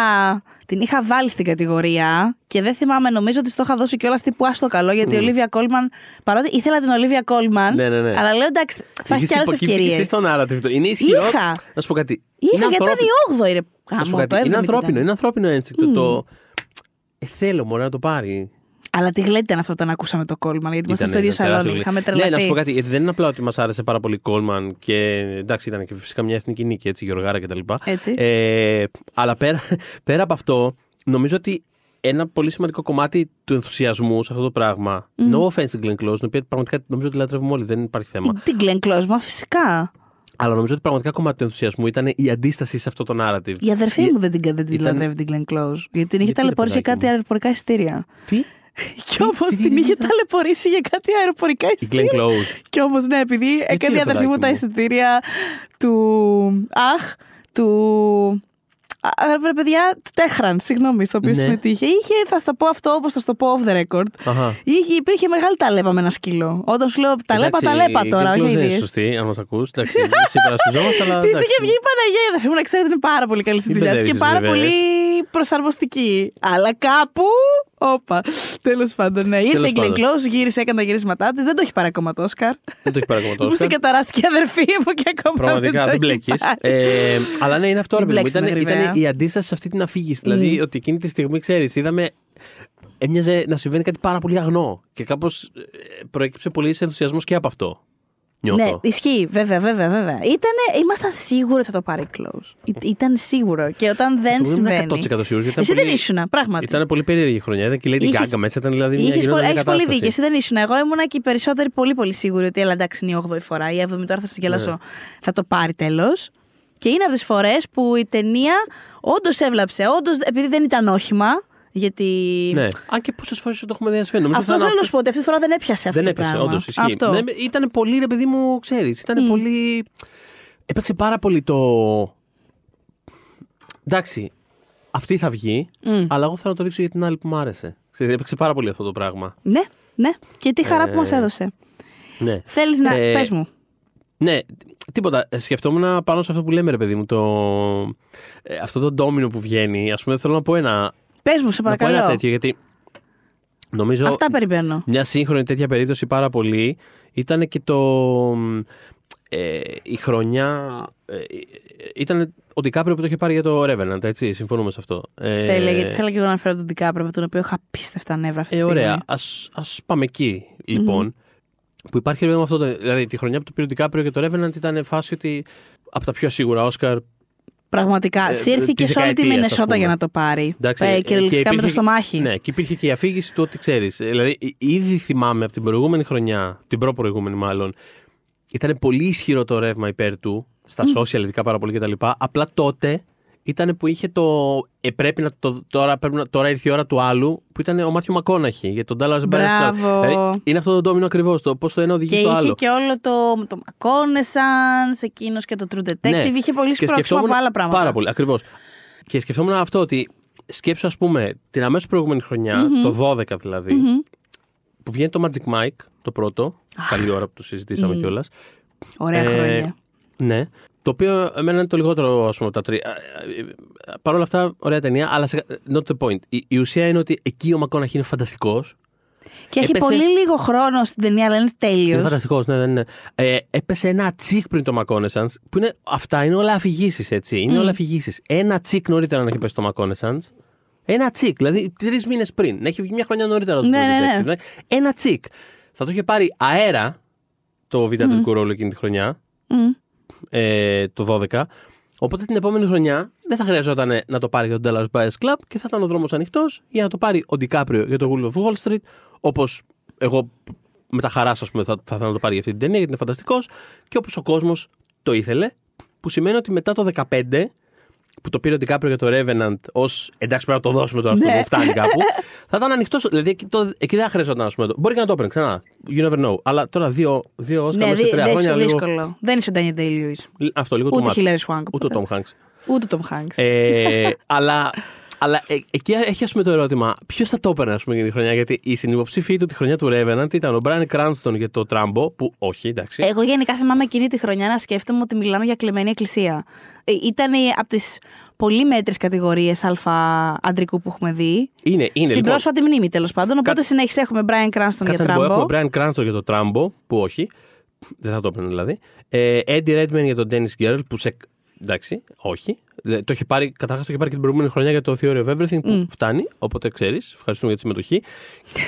Speaker 2: την είχα βάλει στην κατηγορία και δεν θυμάμαι, νομίζω ότι στο είχα δώσει κιόλας τύπου άστο καλό, γιατί η Ολίβια Κόλμαν, παρότι ήθελα την Ολίβια Κόλμαν,
Speaker 3: Ναι, ναι, ναι.
Speaker 2: αλλά λέω εντάξει, θα έχει
Speaker 3: Είχες
Speaker 2: κι άλλες
Speaker 3: υποκύψει και
Speaker 2: ευκαιρίες.
Speaker 3: εσύ στο narrative. Είναι ισχυρό.
Speaker 2: Είχα.
Speaker 3: Να σου πω κάτι.
Speaker 2: Είχα
Speaker 3: είναι
Speaker 2: γιατί ήταν
Speaker 3: ανθρώπινο.
Speaker 2: η 8η, ρε.
Speaker 3: Να σου πω
Speaker 2: Γάμο,
Speaker 3: κάτι.
Speaker 2: το
Speaker 3: Είναι
Speaker 2: 7η
Speaker 3: ανθρώπινο.
Speaker 2: ήταν.
Speaker 3: Είναι ανθρώπινο ένστικτο. Το. Ε, θέλω μόνο να το πάρει.
Speaker 2: Αλλά τι γλέτη ήταν αυτό όταν ακούσαμε το Κόλμαν, γιατί ήμασταν στο
Speaker 3: Ήταν
Speaker 2: ίδιο
Speaker 3: ένα τεράστιο
Speaker 2: σαλόνι.
Speaker 3: γλυ-
Speaker 2: Είχαμε
Speaker 3: Ναι, να σου πω
Speaker 2: τρελαθεί.
Speaker 3: κάτι. Γιατί δεν είναι απλά ότι μας άρεσε πάρα πολύ Κόλμαν και εντάξει, ήταν και φυσικά μια εθνική νίκη, έτσι, Γεωργάρα κτλ.
Speaker 2: Έτσι.
Speaker 3: Ε, αλλά πέρα, πέρα από αυτό, νομίζω ότι ένα πολύ σημαντικό κομμάτι του ενθουσιασμού σε αυτό το πράγμα. No offense στην Glenn Close, την οποία πραγματικά νομίζω ότι λατρεύουμε όλοι, δεν υπάρχει θέμα.
Speaker 2: Την Glenn Close, μα φυσικά.
Speaker 3: αλλά νομίζω ότι πραγματικά κομμάτι του ενθουσιασμού ήταν η αντίσταση σε αυτό το narrative.
Speaker 2: Η αδερφή
Speaker 3: Η-
Speaker 2: μου δεν την, δεν την
Speaker 3: ήταν-
Speaker 2: λατρεύει την Glenn Close. Γιατί την είχε
Speaker 3: Γιατί, ρε
Speaker 2: ταλαιπωρήσει για
Speaker 3: παιδάκι
Speaker 2: κάτι
Speaker 3: μου;
Speaker 2: αεροπορικά εισιτήρια.
Speaker 3: Τι;
Speaker 2: Κι όμως
Speaker 3: τι, τι,
Speaker 2: την
Speaker 3: τι,
Speaker 2: είχε
Speaker 3: τι, τι.
Speaker 2: ταλαιπωρήσει για κάτι αεροπορικά
Speaker 3: Η
Speaker 2: εισιτήρια.
Speaker 3: Glenn Close.
Speaker 2: Κι όμως, ναι, επειδή έκανε η
Speaker 3: ρε
Speaker 2: αδερφή μου
Speaker 3: παιδάκι
Speaker 2: τα
Speaker 3: μου;
Speaker 2: εισιτήρια του. Αχ, του. Α, Ρε παιδιά, του Τέχραν, συγγνώμη, στο οποίο
Speaker 3: Ναι.
Speaker 2: συμμετείχε. Είχε, θα σου το πω αυτό όπως θα σου το πω off the record.
Speaker 3: Αχα.
Speaker 2: Είχε, υπήρχε μεγάλη ταλέπα με ένα σκύλο. Όταν σου λέω ταλέπα,
Speaker 3: Εντάξει,
Speaker 2: ταλέπα
Speaker 3: η
Speaker 2: τώρα,
Speaker 3: Glenn Close
Speaker 2: όχι
Speaker 3: δεν είναι
Speaker 2: ίδιες.
Speaker 3: σωστή, αν μα ακούς. Εντάξει, συμπερασπιζόμαστε, αλλά.
Speaker 2: Τη είχε
Speaker 3: εντάξει.
Speaker 2: βγει η Παναγία, δεν θέλω να ξέρετε, είναι πάρα πολύ καλή στη
Speaker 3: Μην
Speaker 2: δουλειά της και
Speaker 3: μπερδεύεις
Speaker 2: πάρα
Speaker 3: τις
Speaker 2: πολύ προσαρμοστική. Αλλά κάπου. Όπα. Τέλος πάντων, ναι. Ήρθε
Speaker 3: Τέλος
Speaker 2: η Glenn
Speaker 3: πάντων.
Speaker 2: Close, γύρισε, έκανε τα γυρίσματά της. Δεν το έχει πάρει ακόμα το Όσκαρ.
Speaker 3: Δεν το έχει πάρει ακόμα το
Speaker 2: Μου στην
Speaker 3: Όσκαρ.
Speaker 2: καταράστηκε η αδερφή μου και ακόμα
Speaker 3: Πραγματικά,
Speaker 2: δεν
Speaker 3: δεν
Speaker 2: το έχει
Speaker 3: μπλέκεις.
Speaker 2: πάρει.
Speaker 3: Ε, αλλά ναι, είναι αυτό, ρε
Speaker 2: Μην
Speaker 3: παιδί μου. Ήταν,
Speaker 2: μπλέξουμε,
Speaker 3: ήταν
Speaker 2: Γρυβαία.
Speaker 3: η αντίσταση σε αυτή την αφήγηση. Δηλαδή, ότι εκείνη τη στιγμή, ξέρεις, είδαμε. Έμοιαζε να συμβαίνει κάτι πάρα πολύ αγνό. Και κάπως προέκυψε πολύ ενθουσιασμός και από αυτό. Νιώθω.
Speaker 2: Ναι, ισχύει, βέβαια, βέβαια, βέβαια. Ήτανε, ήμασταν σίγουροι ότι θα το πάρει close. Ή- Ήταν σίγουρο. Και όταν δεν
Speaker 3: Εγώ ήμουν
Speaker 2: συμβαίνει.
Speaker 3: 100% σίγουρος, γιατί ήταν
Speaker 2: Εσύ δεν
Speaker 3: πολύ-
Speaker 2: ήσουν, πράγματι.
Speaker 3: Ήταν πολύ περίεργη η χρονιά. Ήταν και η Lady
Speaker 2: Είχες-
Speaker 3: Gaga μέσα. Ήταν δηλαδή μια
Speaker 2: Είχες
Speaker 3: γινόταν
Speaker 2: πολύ,
Speaker 3: μια
Speaker 2: έχεις πολύ
Speaker 3: κατάσταση.
Speaker 2: δίκιο. Εσύ δεν ήσουν. Εγώ ήμουνα και οι περισσότεροι πολύ, πολύ σίγουροι ότι έλα εντάξει είναι η 8η φορά. Η 7η τώρα θα σα γελάσω.
Speaker 3: Ναι.
Speaker 2: Θα το πάρει τέλος. Και είναι από τις φορές που η ταινία όντως έβλαψε. Όντως, επειδή δεν ήταν όχημα. Γιατί.
Speaker 3: Ναι. Αν και πόσες φορές το έχουμε δει να συμβαίνει. Νομίζω
Speaker 2: Αυτό
Speaker 3: θα
Speaker 2: θέλω
Speaker 3: είναι
Speaker 2: να σου πω ότι αυτή τη φορά δεν έπιασε αυτό
Speaker 3: Δεν
Speaker 2: το
Speaker 3: έπιασε,
Speaker 2: πράγμα.
Speaker 3: όντως ισχύει.
Speaker 2: Αυτό.
Speaker 3: Ναι, ήταν πολύ, ρε παιδί μου, ξέρεις. Ήταν πολύ. Έπαιξε πάρα πολύ το. Εντάξει, αυτή θα βγει,
Speaker 2: Μμ.
Speaker 3: αλλά εγώ θέλω να το ρίξω για την άλλη που μου άρεσε. Ξέρεις, έπαιξε πάρα πολύ αυτό το πράγμα.
Speaker 2: Ναι, ναι. Και τι χαρά που
Speaker 3: Ε,
Speaker 2: μας έδωσε.
Speaker 3: Ναι.
Speaker 2: Θέλεις να.
Speaker 3: ε,
Speaker 2: Πες μου.
Speaker 3: Ναι, τίποτα. Ε, Σκεφτόμουν πάνω σε αυτό που λέμε, ρε παιδί μου, το... ε, αυτό το ντόμινο που βγαίνει. Α πούμε, θέλω να πω ένα,
Speaker 2: Πες μου, σε
Speaker 3: να πω ένα
Speaker 2: παρακαλώ.
Speaker 3: τέτοιο, γιατί νομίζω
Speaker 2: Αυτά περιμένω.
Speaker 3: μια σύγχρονη τέτοια περίπτωση πάρα πολύ ήταν και το. Ε, η χρονιά. Ε, ήταν ο Ντικάπριο που το είχε πάρει για το Revenant, έτσι. Συμφωνούμε σε αυτό. Ε,
Speaker 2: Τέλεια, γιατί θέλω και εγώ να φέρω τον Ντικάπρο με τον οποίο είχα απίστευτα νεύρα αυτή τη
Speaker 3: Ε,
Speaker 2: στιγμή.
Speaker 3: ωραία. Ας, ας πάμε εκεί, λοιπόν. Που υπάρχει ρε παιδί μου, αυτό. το- Δηλαδή, τη χρονιά που το πήρε ο Ντικάπριο και το Revenant ήταν φάση ότι από τα πιο σίγουρα Όσκαρ.
Speaker 2: Πραγματικά.
Speaker 3: Ε,
Speaker 2: Σύρθηκε
Speaker 3: της
Speaker 2: σε όλη τη
Speaker 3: δεκαετίας, ας
Speaker 2: Μινεσότα
Speaker 3: πούμε.
Speaker 2: για να το πάρει.
Speaker 3: Εντάξει,
Speaker 2: ε,
Speaker 3: ε,
Speaker 2: κυριολεκτικά με το
Speaker 3: υπήρχε-
Speaker 2: στομάχι.
Speaker 3: Ναι, και υπήρχε και η αφήγηση του ότι ξέρεις. Δηλαδή, ε, ήδη θυμάμαι από την προηγούμενη χρονιά, την προ-προηγούμενη μάλλον, ήταν πολύ ισχυρό το ρεύμα υπέρ του, στα social ειδικά πάρα πολύ κτλ. Απλά τότε ήταν που είχε το. Ε, πρέπει να το. Τώρα, πρέπει να, τώρα ήρθε η ώρα του άλλου, που ήταν ο Μάθιο Μακόναχη για τον Dallas Buyers Club.
Speaker 2: Μπράβο.
Speaker 3: Δηλαδή, είναι αυτό το ντόμινο ακριβώς. Το πώς το ένα οδηγεί
Speaker 2: Και
Speaker 3: στο
Speaker 2: είχε
Speaker 3: άλλο.
Speaker 2: και όλο το, το Μακόνεσαν, εκείνος και το True Detective.
Speaker 3: Ναι.
Speaker 2: Είχε πολύ
Speaker 3: Και
Speaker 2: σπρώξιμο από
Speaker 3: σκεφτόμουν
Speaker 2: άλλα πράγματα.
Speaker 3: Πάρα πολύ, ακριβώς. Και σκεφτόμουν αυτό ότι σκέψω, ας πούμε, την αμέσως προηγούμενη χρονιά, το 12 δηλαδή, που βγαίνει το Magic Mike, το πρώτο. Καλή ώρα που το συζητήσαμε κιόλας.
Speaker 2: Ωραία χρόνια.
Speaker 3: Ναι. Το οποίο εμένα είναι το λιγότερο, ας πούμε, από τα τρία. Παρ' όλα αυτά, ωραία ταινία, αλλά σε- not the point. Η, η ουσία είναι ότι εκεί ο Μακόναχη είναι φανταστικός.
Speaker 2: Και έχει
Speaker 3: έπεσε-
Speaker 2: πολύ λίγο χρόνο στην ταινία, αλλά είναι
Speaker 3: Είναι
Speaker 2: τέλειο.
Speaker 3: φανταστικός, ναι, ναι, ναι. Ε, έπεσε ένα τσικ πριν το Μακόνεσαντ. Που είναι, αυτά είναι όλα αφηγήσεις, έτσι. Είναι όλα αφηγήσεις. Ένα τσικ νωρίτερα να έχει πέσει το Μακόνεσαντ. Ένα τσικ, δηλαδή τρεις μήνες πριν. Να έχει βγει μια χρονιά νωρίτερα το
Speaker 2: Ναι,
Speaker 3: True
Speaker 2: ναι,
Speaker 3: Detective,
Speaker 2: ναι.
Speaker 3: Ένα τσικ. Θα το είχε πάρει αέρα το β' τελικό ρόλο εκείνη τη χρονιά,
Speaker 2: Μμ.
Speaker 3: Ε, το 12. Οπότε την επόμενη χρονιά δεν θα χρειαζόταν να το πάρει για τον Dallas Buyers Club και θα ήταν ο δρόμος ανοιχτός για να το πάρει ο Ντικάπριο για το Wolf of Wall Street. Όπως εγώ με τα χαράς, ας πούμε, θα, θα ήθελα να το πάρει για αυτή την ταινία γιατί είναι φανταστικός και όπως ο κόσμος το ήθελε. Που σημαίνει ότι μετά το 15 που το πήρε ο Ντικάπριο για το Revenant ως εντάξει πρέπει να το δώσουμε τώρα αυτό
Speaker 2: Ναι.
Speaker 3: που φτάνει κάπου. θα ήταν ανοιχτός. Δηλαδή εκεί, το, εκεί δεν θα χρειαζόταν να πούμε. το- Μπορεί και να το έπαιρνε ξανά. You never know. Αλλά τώρα δύο, δύο Oscar
Speaker 2: Ναι,
Speaker 3: μέσα σε
Speaker 2: δι-
Speaker 3: τρία
Speaker 2: δεν
Speaker 3: χρόνια.
Speaker 2: είναι
Speaker 3: Λίγο,
Speaker 2: δύσκολο. Δεν είσαι ο Ντάνιελ Ντέι Λιούις.
Speaker 3: αυτό λίγο
Speaker 2: Ούτε
Speaker 3: too much.
Speaker 2: Χιλέρι Σουάνκ.
Speaker 3: Ούτε ο Tom Hanks.
Speaker 2: Ούτε Τόμ Χάγκ.
Speaker 3: Ε, αλλά αλλά ε, εκεί έχει ας πούμε το ερώτημα, ποιος θα το έπαιρνε ας πούμε, για τη χρονιά; Γιατί η συνυποψήφοι του τη χρονιά του Revenant ήταν ο Brian Cranston για το Τράμπο, που όχι, εντάξει.
Speaker 2: Εγώ γενικά θυμάμαι εκείνη τη χρονιά να σκέφτομαι ότι μιλάμε για κλεμμένη εκκλησία. Ε, Ήταν από τις πολύ μέτρες κατηγορίες αλφα αντρικού που έχουμε δει.
Speaker 3: είναι, είναι.
Speaker 2: Στην
Speaker 3: λοιπόν,
Speaker 2: πρόσφατη μνήμη τέλος πάντων. Οπότε
Speaker 3: Κάτσε-
Speaker 2: συνέχισε έχουμε Brian Cranston για
Speaker 3: Κάτσε να την πω,
Speaker 2: τράμπο.
Speaker 3: έχουμε Brian Cranston για το Τράμπο, που όχι. Δεν θα το έπαιρνε δηλαδή. Ε, Eddie Redmayne για τον Dennis Girl, που σε. Εντάξει, όχι. Ε, Το είχε πάρει, καταρχάς το είχε πάρει και την προηγούμενη χρονιά για το Theory of Everything που φτάνει, οπότε ξέρεις, ευχαριστούμε για τη συμμετοχή.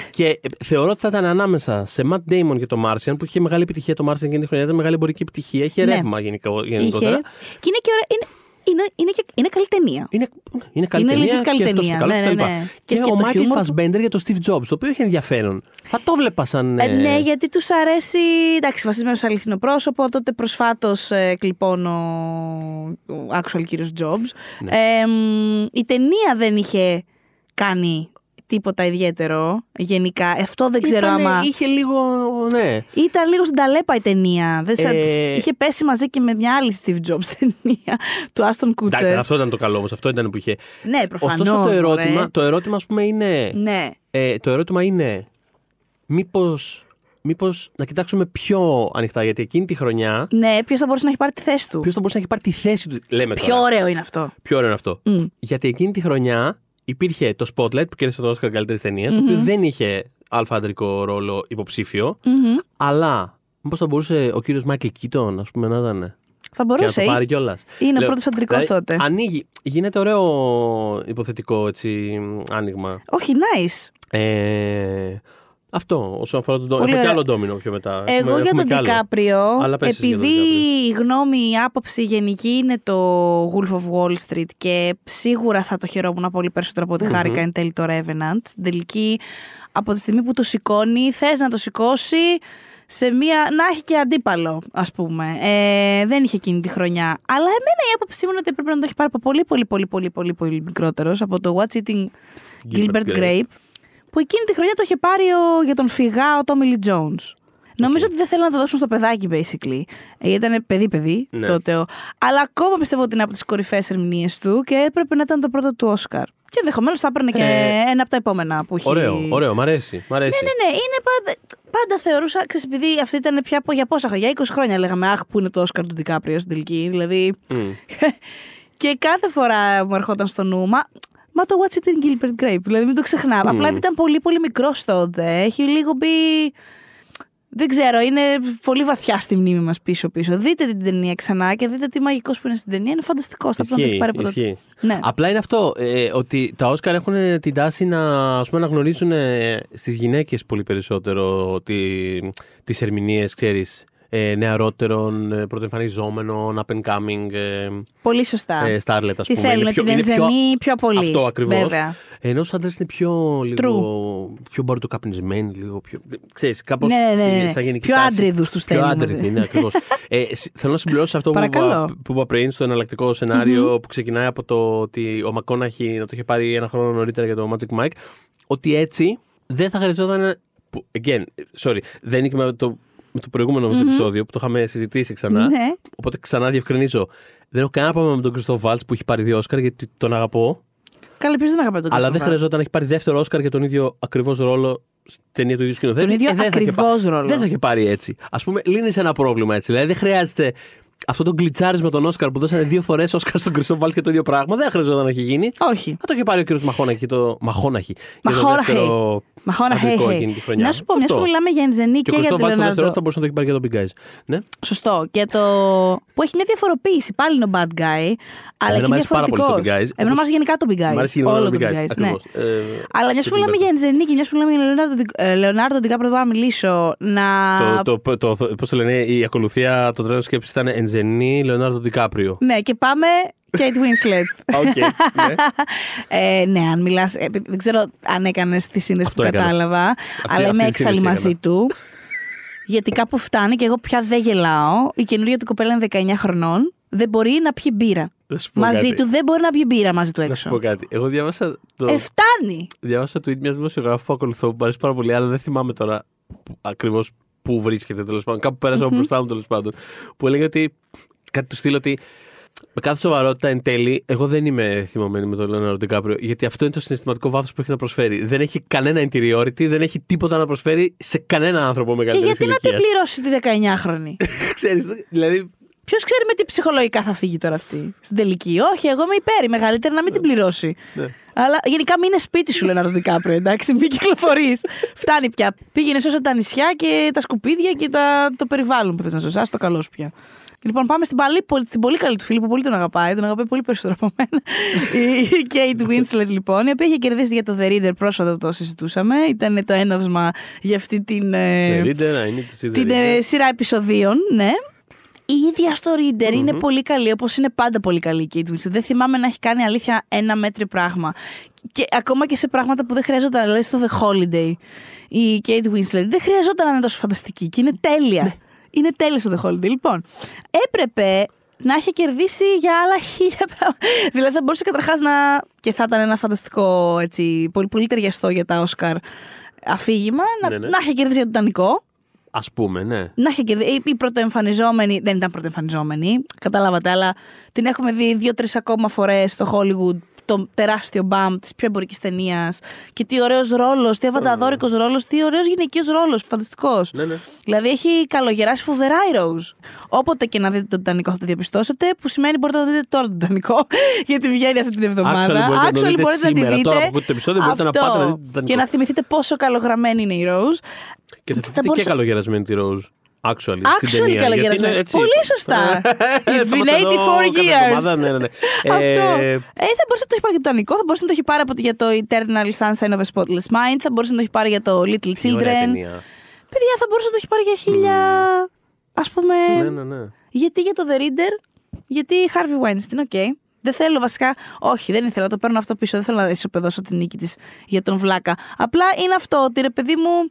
Speaker 3: και ε, θεωρώ ότι θα ήταν ανάμεσα σε Matt Damon για το Martian, που είχε μεγάλη επιτυχία το Martian εκείνη τη χρονιά, ήταν μεγάλη εμπορική επιτυχία, είχε
Speaker 2: Ναι.
Speaker 3: ρεύμα γενικά-
Speaker 2: Είχε.
Speaker 3: γενικότερα.
Speaker 2: Και είναι και ωραία. Είναι, είναι, είναι, και, είναι καλή ταινία.
Speaker 3: Είναι, είναι καλή
Speaker 2: Είναι
Speaker 3: ταινία
Speaker 2: legit καλή
Speaker 3: και αυτός
Speaker 2: ταινία,
Speaker 3: το καλό
Speaker 2: ναι,
Speaker 3: κτλ.
Speaker 2: ναι, ναι.
Speaker 3: Και,
Speaker 2: Και
Speaker 3: ο
Speaker 2: το
Speaker 3: Michael
Speaker 2: χιούμορ του.
Speaker 3: Fassbender για το Steve Jobs, το οποίο έχει ενδιαφέρον. Θα το βλέπα σαν.
Speaker 2: Ε,
Speaker 3: ε,
Speaker 2: ναι, γιατί του αρέσει. Εντάξει, βασισμένος σε αληθινό πρόσωπο. Τότε προσφάτως ε, λοιπόν ο, ο actual κύριος Jobs.
Speaker 3: Ναι.
Speaker 2: Ε, μ, η ταινία δεν είχε κάνει τίποτα ιδιαίτερο γενικά. Αυτό δεν ξέρω
Speaker 3: Ήτανε-
Speaker 2: άμα.
Speaker 3: Είχε λίγο. Ναι.
Speaker 2: Ήταν λίγο στην ταλέπα η ταινία. Δεν σα-
Speaker 3: Ε,
Speaker 2: Είχε πέσει μαζί και με μια άλλη Steve Jobs ταινία του Άστον
Speaker 3: Εντάξει,
Speaker 2: Κούτσερ.
Speaker 3: αυτό ήταν το καλό όμως. Αυτό ήταν που είχε.
Speaker 2: Ναι, προφανώς.
Speaker 3: Ωστόσο το ερώτημα, το ερώτημα ας πούμε είναι.
Speaker 2: Ναι.
Speaker 3: Ε, το ερώτημα είναι. Μήπως, μήπως να κοιτάξουμε πιο ανοιχτά, γιατί εκείνη τη χρονιά
Speaker 2: Ναι, ποιος θα μπορούσε να έχει πάρει τη θέση του;
Speaker 3: ποιος θα μπορούσε να έχει πάρει τη θέση του. Λέμε
Speaker 2: Πιο
Speaker 3: τώρα.
Speaker 2: ωραίο είναι αυτό.
Speaker 3: Πιο ωραίο είναι αυτό.
Speaker 2: Μμ.
Speaker 3: Γιατί εκείνη τη χρονιά υπήρχε το Spotlight που κέρδισε το Oscar καλύτερης ταινίας, το οποίο δεν είχε αλφα-αντρικό ρόλο υποψήφιο,
Speaker 2: Μμμ.
Speaker 3: αλλά μήπως θα μπορούσε ο κύριος Μάικλ Κίτον, ας πούμε, να ήταν.
Speaker 2: Θα
Speaker 3: Και να
Speaker 2: μπορούσε.
Speaker 3: το πάρει κιόλας.
Speaker 2: Είναι ο πρώτος αντρικός τότε.
Speaker 3: Ανοίγει. Γίνεται ωραίο υποθετικό έτσι, άνοιγμα.
Speaker 2: Όχι, nice.
Speaker 3: Ε, αυτό όσον αφορά τον
Speaker 2: Πολύ
Speaker 3: Έχουμε και
Speaker 2: ωραία.
Speaker 3: άλλο ντόμινο πιο μετά.
Speaker 2: Εγώ
Speaker 3: Έχουμε-
Speaker 2: για
Speaker 3: έχουμε
Speaker 2: τον
Speaker 3: κι άλλο.
Speaker 2: Ντικάπριο,
Speaker 3: Αλλά πες εσύ για τον
Speaker 2: επειδή
Speaker 3: DiCaprio.
Speaker 2: η γνώμη, η άποψη γενική είναι το Wolf of Wall Street και σίγουρα θα το χαιρόμουν πολύ περισσότερο από ότι χάρηκα εν τέλει το Revenant. Στην τελική, από τη στιγμή που το σηκώνει, θες να το σηκώσει σε μία, να έχει και αντίπαλο, ας πούμε. Ε, δεν είχε εκείνη τη χρονιά. Αλλά εμένα η άποψή μου είναι ότι έπρεπε να το έχει πάρει από πολύ, πολύ, πολύ, πολύ, πολύ, πολύ μικρότερος, από το What's Eating
Speaker 3: Gilbert
Speaker 2: Gilbert
Speaker 3: Grape.
Speaker 2: Grape, που εκείνη τη χρονιά το είχε πάρει ο, για τον φυγά ο Tommy Lee Jones. Νομίζω ότι δεν θέλουν να το δώσουν στο παιδάκι, basically. Ε, Ήταν παιδί-παιδί
Speaker 3: Ναι.
Speaker 2: τότε. ο- Αλλά ακόμα πιστεύω ότι είναι από τις κορυφαίες ερμηνείες του και έπρεπε να ήταν το πρώτο του Όσκαρ. Και ενδεχομένως θα έπαιρνε και
Speaker 3: Ε,
Speaker 2: ένα από τα επόμενα που έχει.
Speaker 3: Ωραίο, ωραίο, μ' αρέσει. Μ' αρέσει.
Speaker 2: Ναι, ναι, ναι. Είναι πάντα, πάντα θεωρούσα, ξέρεις, επειδή αυτή ήταν πια από- για πόσα χρόνια, για 20 χρόνια λέγαμε Αχ, που είναι το Όσκαρ του Ντικάπριο στην τελική. Δηλαδή.
Speaker 3: Μμ.
Speaker 2: και κάθε φορά μου ερχόταν στο νου, μα, μα το What's It in Gilbert Grape, δηλαδή μην το ξεχνάμε. Απλά επειδή ήταν πολύ πολύ μικρό τότε, έχει λίγο μπει. Δεν ξέρω, είναι πολύ βαθιά στη μνήμη μας πίσω-πίσω. Δείτε την ταινία ξανά και δείτε τι μαγικός που είναι στην ταινία. Είναι φανταστικός. Θα πρέπει να το έχεις πάρει από τότε.
Speaker 3: ισχύει.
Speaker 2: Ναι.
Speaker 3: Απλά είναι αυτό, ε, ότι τα Όσκαρ έχουν την τάση να ας πούμε, να γνωρίζουν ε, στις γυναίκες πολύ περισσότερο τι, τις ερμηνείες, ξέρεις, ε, νεαρότερων, ε, πρωτοεμφανιζόμενων, up and coming ε,
Speaker 2: Πολύ σωστά.
Speaker 3: ε, starlet, ας
Speaker 2: Τι
Speaker 3: πούμε.
Speaker 2: θέλουν,
Speaker 3: Είναι πιο-
Speaker 2: την
Speaker 3: είναι πιο-
Speaker 2: ενζενή πιο πολύ.
Speaker 3: Αυτό ακριβώς.
Speaker 2: Βέβαια.
Speaker 3: Ενώ στους άντρες είναι πιο λίγο, πιο μπαρτοκαπνισμένοι, λίγο πιο, ξέρεις, κάπως
Speaker 2: Ναι, ναι, ναι,
Speaker 3: σε-
Speaker 2: ναι.
Speaker 3: σαν γενική
Speaker 2: Πιο
Speaker 3: τάση.
Speaker 2: άντριδους τους
Speaker 3: Πιο
Speaker 2: θέλουμε.
Speaker 3: άντριδοι, ναι, ακριβώς. ε, σ- θέλω να συμπληρώσω αυτό που είπα,
Speaker 2: Παρακαλώ.
Speaker 3: που είπα πριν στο εναλλακτικό σενάριο που ξεκινάει από το ότι ο Μακόναχη να το είχε πάρει ένα χρόνο νωρίτερα για το Magic Mike, ότι έτσι δεν θα χρειαζόταν. που- Again, sorry, δεν είναι με το, με το προηγούμενο μας επεισόδιο που το είχαμε συζητήσει ξανά.
Speaker 2: Ναι.
Speaker 3: Οπότε ξανά διευκρινίζω. Δεν έχω κανένα πρόβλημα με τον Κριστό Βάλτ που έχει πάρει δύο Όσκαρ γιατί τον αγαπώ.
Speaker 2: Καλά, ποιο δεν αγαπάει τον
Speaker 3: Αλλά δεν
Speaker 2: Christopher.
Speaker 3: χρειαζόταν να έχει πάρει δεύτερο Όσκαρ για τον ίδιο ακριβώς ρόλο στην ταινία του ίδιου σκηνοθέτη.
Speaker 2: Τον ίδιο
Speaker 3: Ε, δεν θα είχε
Speaker 2: ακριβώς
Speaker 3: πά-
Speaker 2: ρόλο.
Speaker 3: Δεν θα είχε πάρει έτσι. Α πούμε, λύνεις ένα πρόβλημα έτσι. Δηλαδή δεν χρειάζεται αυτό το γκλιτσάρισμα τον Όσκαρ που δώσανε δύο φορές Όσκαρ στον Κριστό Βάλτ και το ίδιο πράγμα. Δεν χρειαζόταν να έχει γίνει.
Speaker 2: Όχι.
Speaker 3: Θα το είχε πάρει ο κύριος Μαχώναχη. Το... Μαχώναχη. για το
Speaker 2: Μαχώναχη.
Speaker 3: δεύτερο
Speaker 2: Μαχώναχη,
Speaker 3: αντρικό
Speaker 2: hey, hey.
Speaker 3: εκείνη τη χρονιά.
Speaker 2: Να σου πω, μια
Speaker 3: Αυτό.
Speaker 2: που μιλάμε για Ενζενή
Speaker 3: Και
Speaker 2: και,
Speaker 3: ο
Speaker 2: για
Speaker 3: Κριστό
Speaker 2: τον
Speaker 3: Βάλτ στο δεύτερο
Speaker 2: Λεωνάρντο.
Speaker 3: θα μπορούσε να το έχει πάρει για τον Big Guys. Ναι.
Speaker 2: Σωστό. Και το. που έχει μια διαφοροποίηση. Πάλι είναι ο bad guy. Αλλά
Speaker 3: Εμένα
Speaker 2: και
Speaker 3: μ' αρέσει πάρα πολύ στο
Speaker 2: διαφορετικό.
Speaker 3: Big Guys,
Speaker 2: Εμένα
Speaker 3: όπως-
Speaker 2: μου αρέσει γενικά το Big Guys.
Speaker 3: Μ' αρέσει γενικά
Speaker 2: Όλο
Speaker 3: το Big Guys.
Speaker 2: ναι.
Speaker 3: Ακριβώς. Ε,
Speaker 2: Αλλά μιας
Speaker 3: και
Speaker 2: που
Speaker 3: την
Speaker 2: μιλάμε
Speaker 3: Bertha.
Speaker 2: για Ενζενή και μιας που μιλάμε για Λεωνάρντο Ντι- ε, Λεωνάρντο Ντικάπριο, δεν μπορώ να μιλήσω. Να.
Speaker 3: Το, το, το, το, πώς το λένε, η ακολουθία, το τρένο σκέψης ήταν Ενζενή, Λεωνάρντο Ντικάπριο.
Speaker 2: Ναι, και πάμε. Kate Winslet.
Speaker 3: Οκ, ναι.
Speaker 2: ε, ναι, αν μιλάς. Δεν ξέρω αν έκανες τη σύνδεση
Speaker 3: Αυτό
Speaker 2: που
Speaker 3: έκανα.
Speaker 2: κατάλαβα. αλλά
Speaker 3: αυτή
Speaker 2: είμαι
Speaker 3: τη
Speaker 2: έξαλλη
Speaker 3: σύνδεση
Speaker 2: μαζί του. γιατί κάπου φτάνει και εγώ πια δεν γελάω. Η καινούργια του κοπέλα είναι 19 χρονών. Δεν μπορεί να πιει μπύρα.
Speaker 3: Να σου πω
Speaker 2: Μαζί
Speaker 3: κάτι.
Speaker 2: του δεν μπορεί να πιει μπύρα μαζί του
Speaker 3: Να σου
Speaker 2: έξω.
Speaker 3: πω κάτι. Εγώ διάβασα το,
Speaker 2: Ε, φτάνει.
Speaker 3: διάβασα tweet μιας δημοσιογράφου που ακολουθώ που μου αρέσει πάρα πολύ, αλλά δεν θυμάμαι τώρα ακριβώς πού βρίσκεται τέλος πάντων. Κάπου πέρασα από μπροστά μου τέλος πάντων. Που έλεγε ότι. Κάτι του στείλω ότι. Με κάθε σοβαρότητα εν τέλει, εγώ δεν είμαι θυμωμένη με τον Λεωνάρντο Ντικάπριο. Γιατί αυτό είναι το συναισθηματικό βάθος που έχει να προσφέρει. Δεν έχει κανένα interiority, δεν έχει τίποτα να προσφέρει σε κανένα άνθρωπο
Speaker 2: Και
Speaker 3: μεγαλύτερης
Speaker 2: γιατί να την
Speaker 3: ηλικίας.
Speaker 2: πληρώσεις τη 19χρονη.
Speaker 3: Ξέρεις, δηλαδή.
Speaker 2: Ποιος ξέρει με τι ψυχολογικά θα φύγει τώρα αυτή; Στην τελική. Όχι, εγώ είμαι υπέρ. Η μεγαλύτερη να μην την πληρώσει.
Speaker 3: Ναι.
Speaker 2: Αλλά γενικά μην είναι σπίτι σου, Λεωνάρντο Δικάπριο, εντάξει, μην κυκλοφορείς. Φτάνει πια. Πήγαινε σώσα τα νησιά και τα σκουπίδια και τα, το περιβάλλον που θες να σώσει. Α το καλό σου πια. Λοιπόν, πάμε στην, παλή, στην πολύ καλή του φίλη που πολύ τον αγαπάει. Τον αγαπάει πολύ περισσότερο από μένα. η Kate Winslet, λοιπόν, η οποία είχε κερδίσει για το The Reader πρόσφατα, το συζητούσαμε. Ήταν το έναυσμα για αυτή την. ε,
Speaker 3: The Reader, I need to see the
Speaker 2: την
Speaker 3: Reader.
Speaker 2: ε, σειρά επεισοδίων, ναι. Η ίδια στο Reader είναι πολύ καλή, όπως είναι πάντα πολύ καλή η Kate Winslet. Δεν θυμάμαι να έχει κάνει αλήθεια ένα μέτρη πράγμα. Και ακόμα και σε πράγματα που δεν χρειαζόταν, δηλαδή στο The Holiday, η Kate Winslet δεν χρειαζόταν να είναι τόσο φανταστική και είναι τέλεια. Είναι τέλεια στο The Holiday. Λοιπόν, έπρεπε να είχε κερδίσει για άλλα χίλια πράγματα. δηλαδή θα μπορούσε καταρχάς να. και θα ήταν ένα φανταστικό έτσι, πολύ, πολύ ταιριαστό για τα Όσκαρ αφήγημα. Να,
Speaker 3: Ναι, ναι.
Speaker 2: να είχε κερδίσει για τον Τιτανικό.
Speaker 3: Α πούμε, ναι.
Speaker 2: Να είχε κερδίσει. Η πρωτοεμφανιζόμενη. Δεν ήταν πρωτοεμφανιζόμενη, καταλάβατε, αλλά την έχουμε δει δύο-τρεις ακόμα φορές στο Hollywood. Το τεράστιο μπαμ της πιο εμπορικής ταινίας. Και τι ωραίος ρόλος, τι αβανταδόρικος ρόλος, τι ωραίος γυναικείος ρόλος. Φανταστικός.
Speaker 3: Ναι, ναι.
Speaker 2: Δηλαδή έχει καλογεράσει φοβερά η Rose. Όποτε και να δείτε τον Τιτανικό θα το διαπιστώσετε, που σημαίνει μπορείτε να δείτε τώρα τον Τιτανικό, γιατί βγαίνει αυτή την εβδομάδα.
Speaker 3: Actually, μπορείτε να το
Speaker 2: Actually,
Speaker 3: δείτε
Speaker 2: μπορείτε να τη
Speaker 3: σήμερα.
Speaker 2: δείτε.
Speaker 3: Τώρα που ακούτε το επεισόδιο, μπορείτε να
Speaker 2: Αυτό.
Speaker 3: πάτε να δείτε τον Τιτανικό.
Speaker 2: Και να θυμηθείτε πόσο καλογραμμένη είναι η Rose.
Speaker 3: Και θα
Speaker 2: Θα
Speaker 3: δείτε και
Speaker 2: μπορούσα-
Speaker 3: καλογερασμένη τη Ροζ. Actually, στην
Speaker 2: Actually
Speaker 3: ταινία, γιατί
Speaker 2: καλογερασμένη.
Speaker 3: είναι έτσι.
Speaker 2: Πολύ σωστά. It's
Speaker 3: Θα
Speaker 2: been
Speaker 3: είμαστε εδώ
Speaker 2: 84
Speaker 3: κάθε
Speaker 2: years.
Speaker 3: εβδομάδα, ναι, ναι, ναι.
Speaker 2: Αυτό.
Speaker 3: Ε,
Speaker 2: Ε, θα μπορούσε να το έχει πάρει για το Τιτανικό, θα μπορούσε να το έχει πάρει από, για το Eternal Sunshine of a Spotless Mind, θα μπορούσε να το έχει πάρει για το Little
Speaker 3: τι ωραία
Speaker 2: Children.
Speaker 3: ταινία.
Speaker 2: Παιδιά, θα μπορούσε να το έχει πάρει για χίλια. Α πούμε.
Speaker 3: Ναι, ναι, ναι.
Speaker 2: Γιατί για το The Reader, γιατί Harvey Weinstein, οκ. Δεν θέλω βασικά. Όχι, δεν ήθελα, το παίρνω αυτό πίσω. Δεν θέλω να ισοπεδώσω την νίκη της για τον Βλάκα. Απλά είναι αυτό ότι ρε παιδί μου.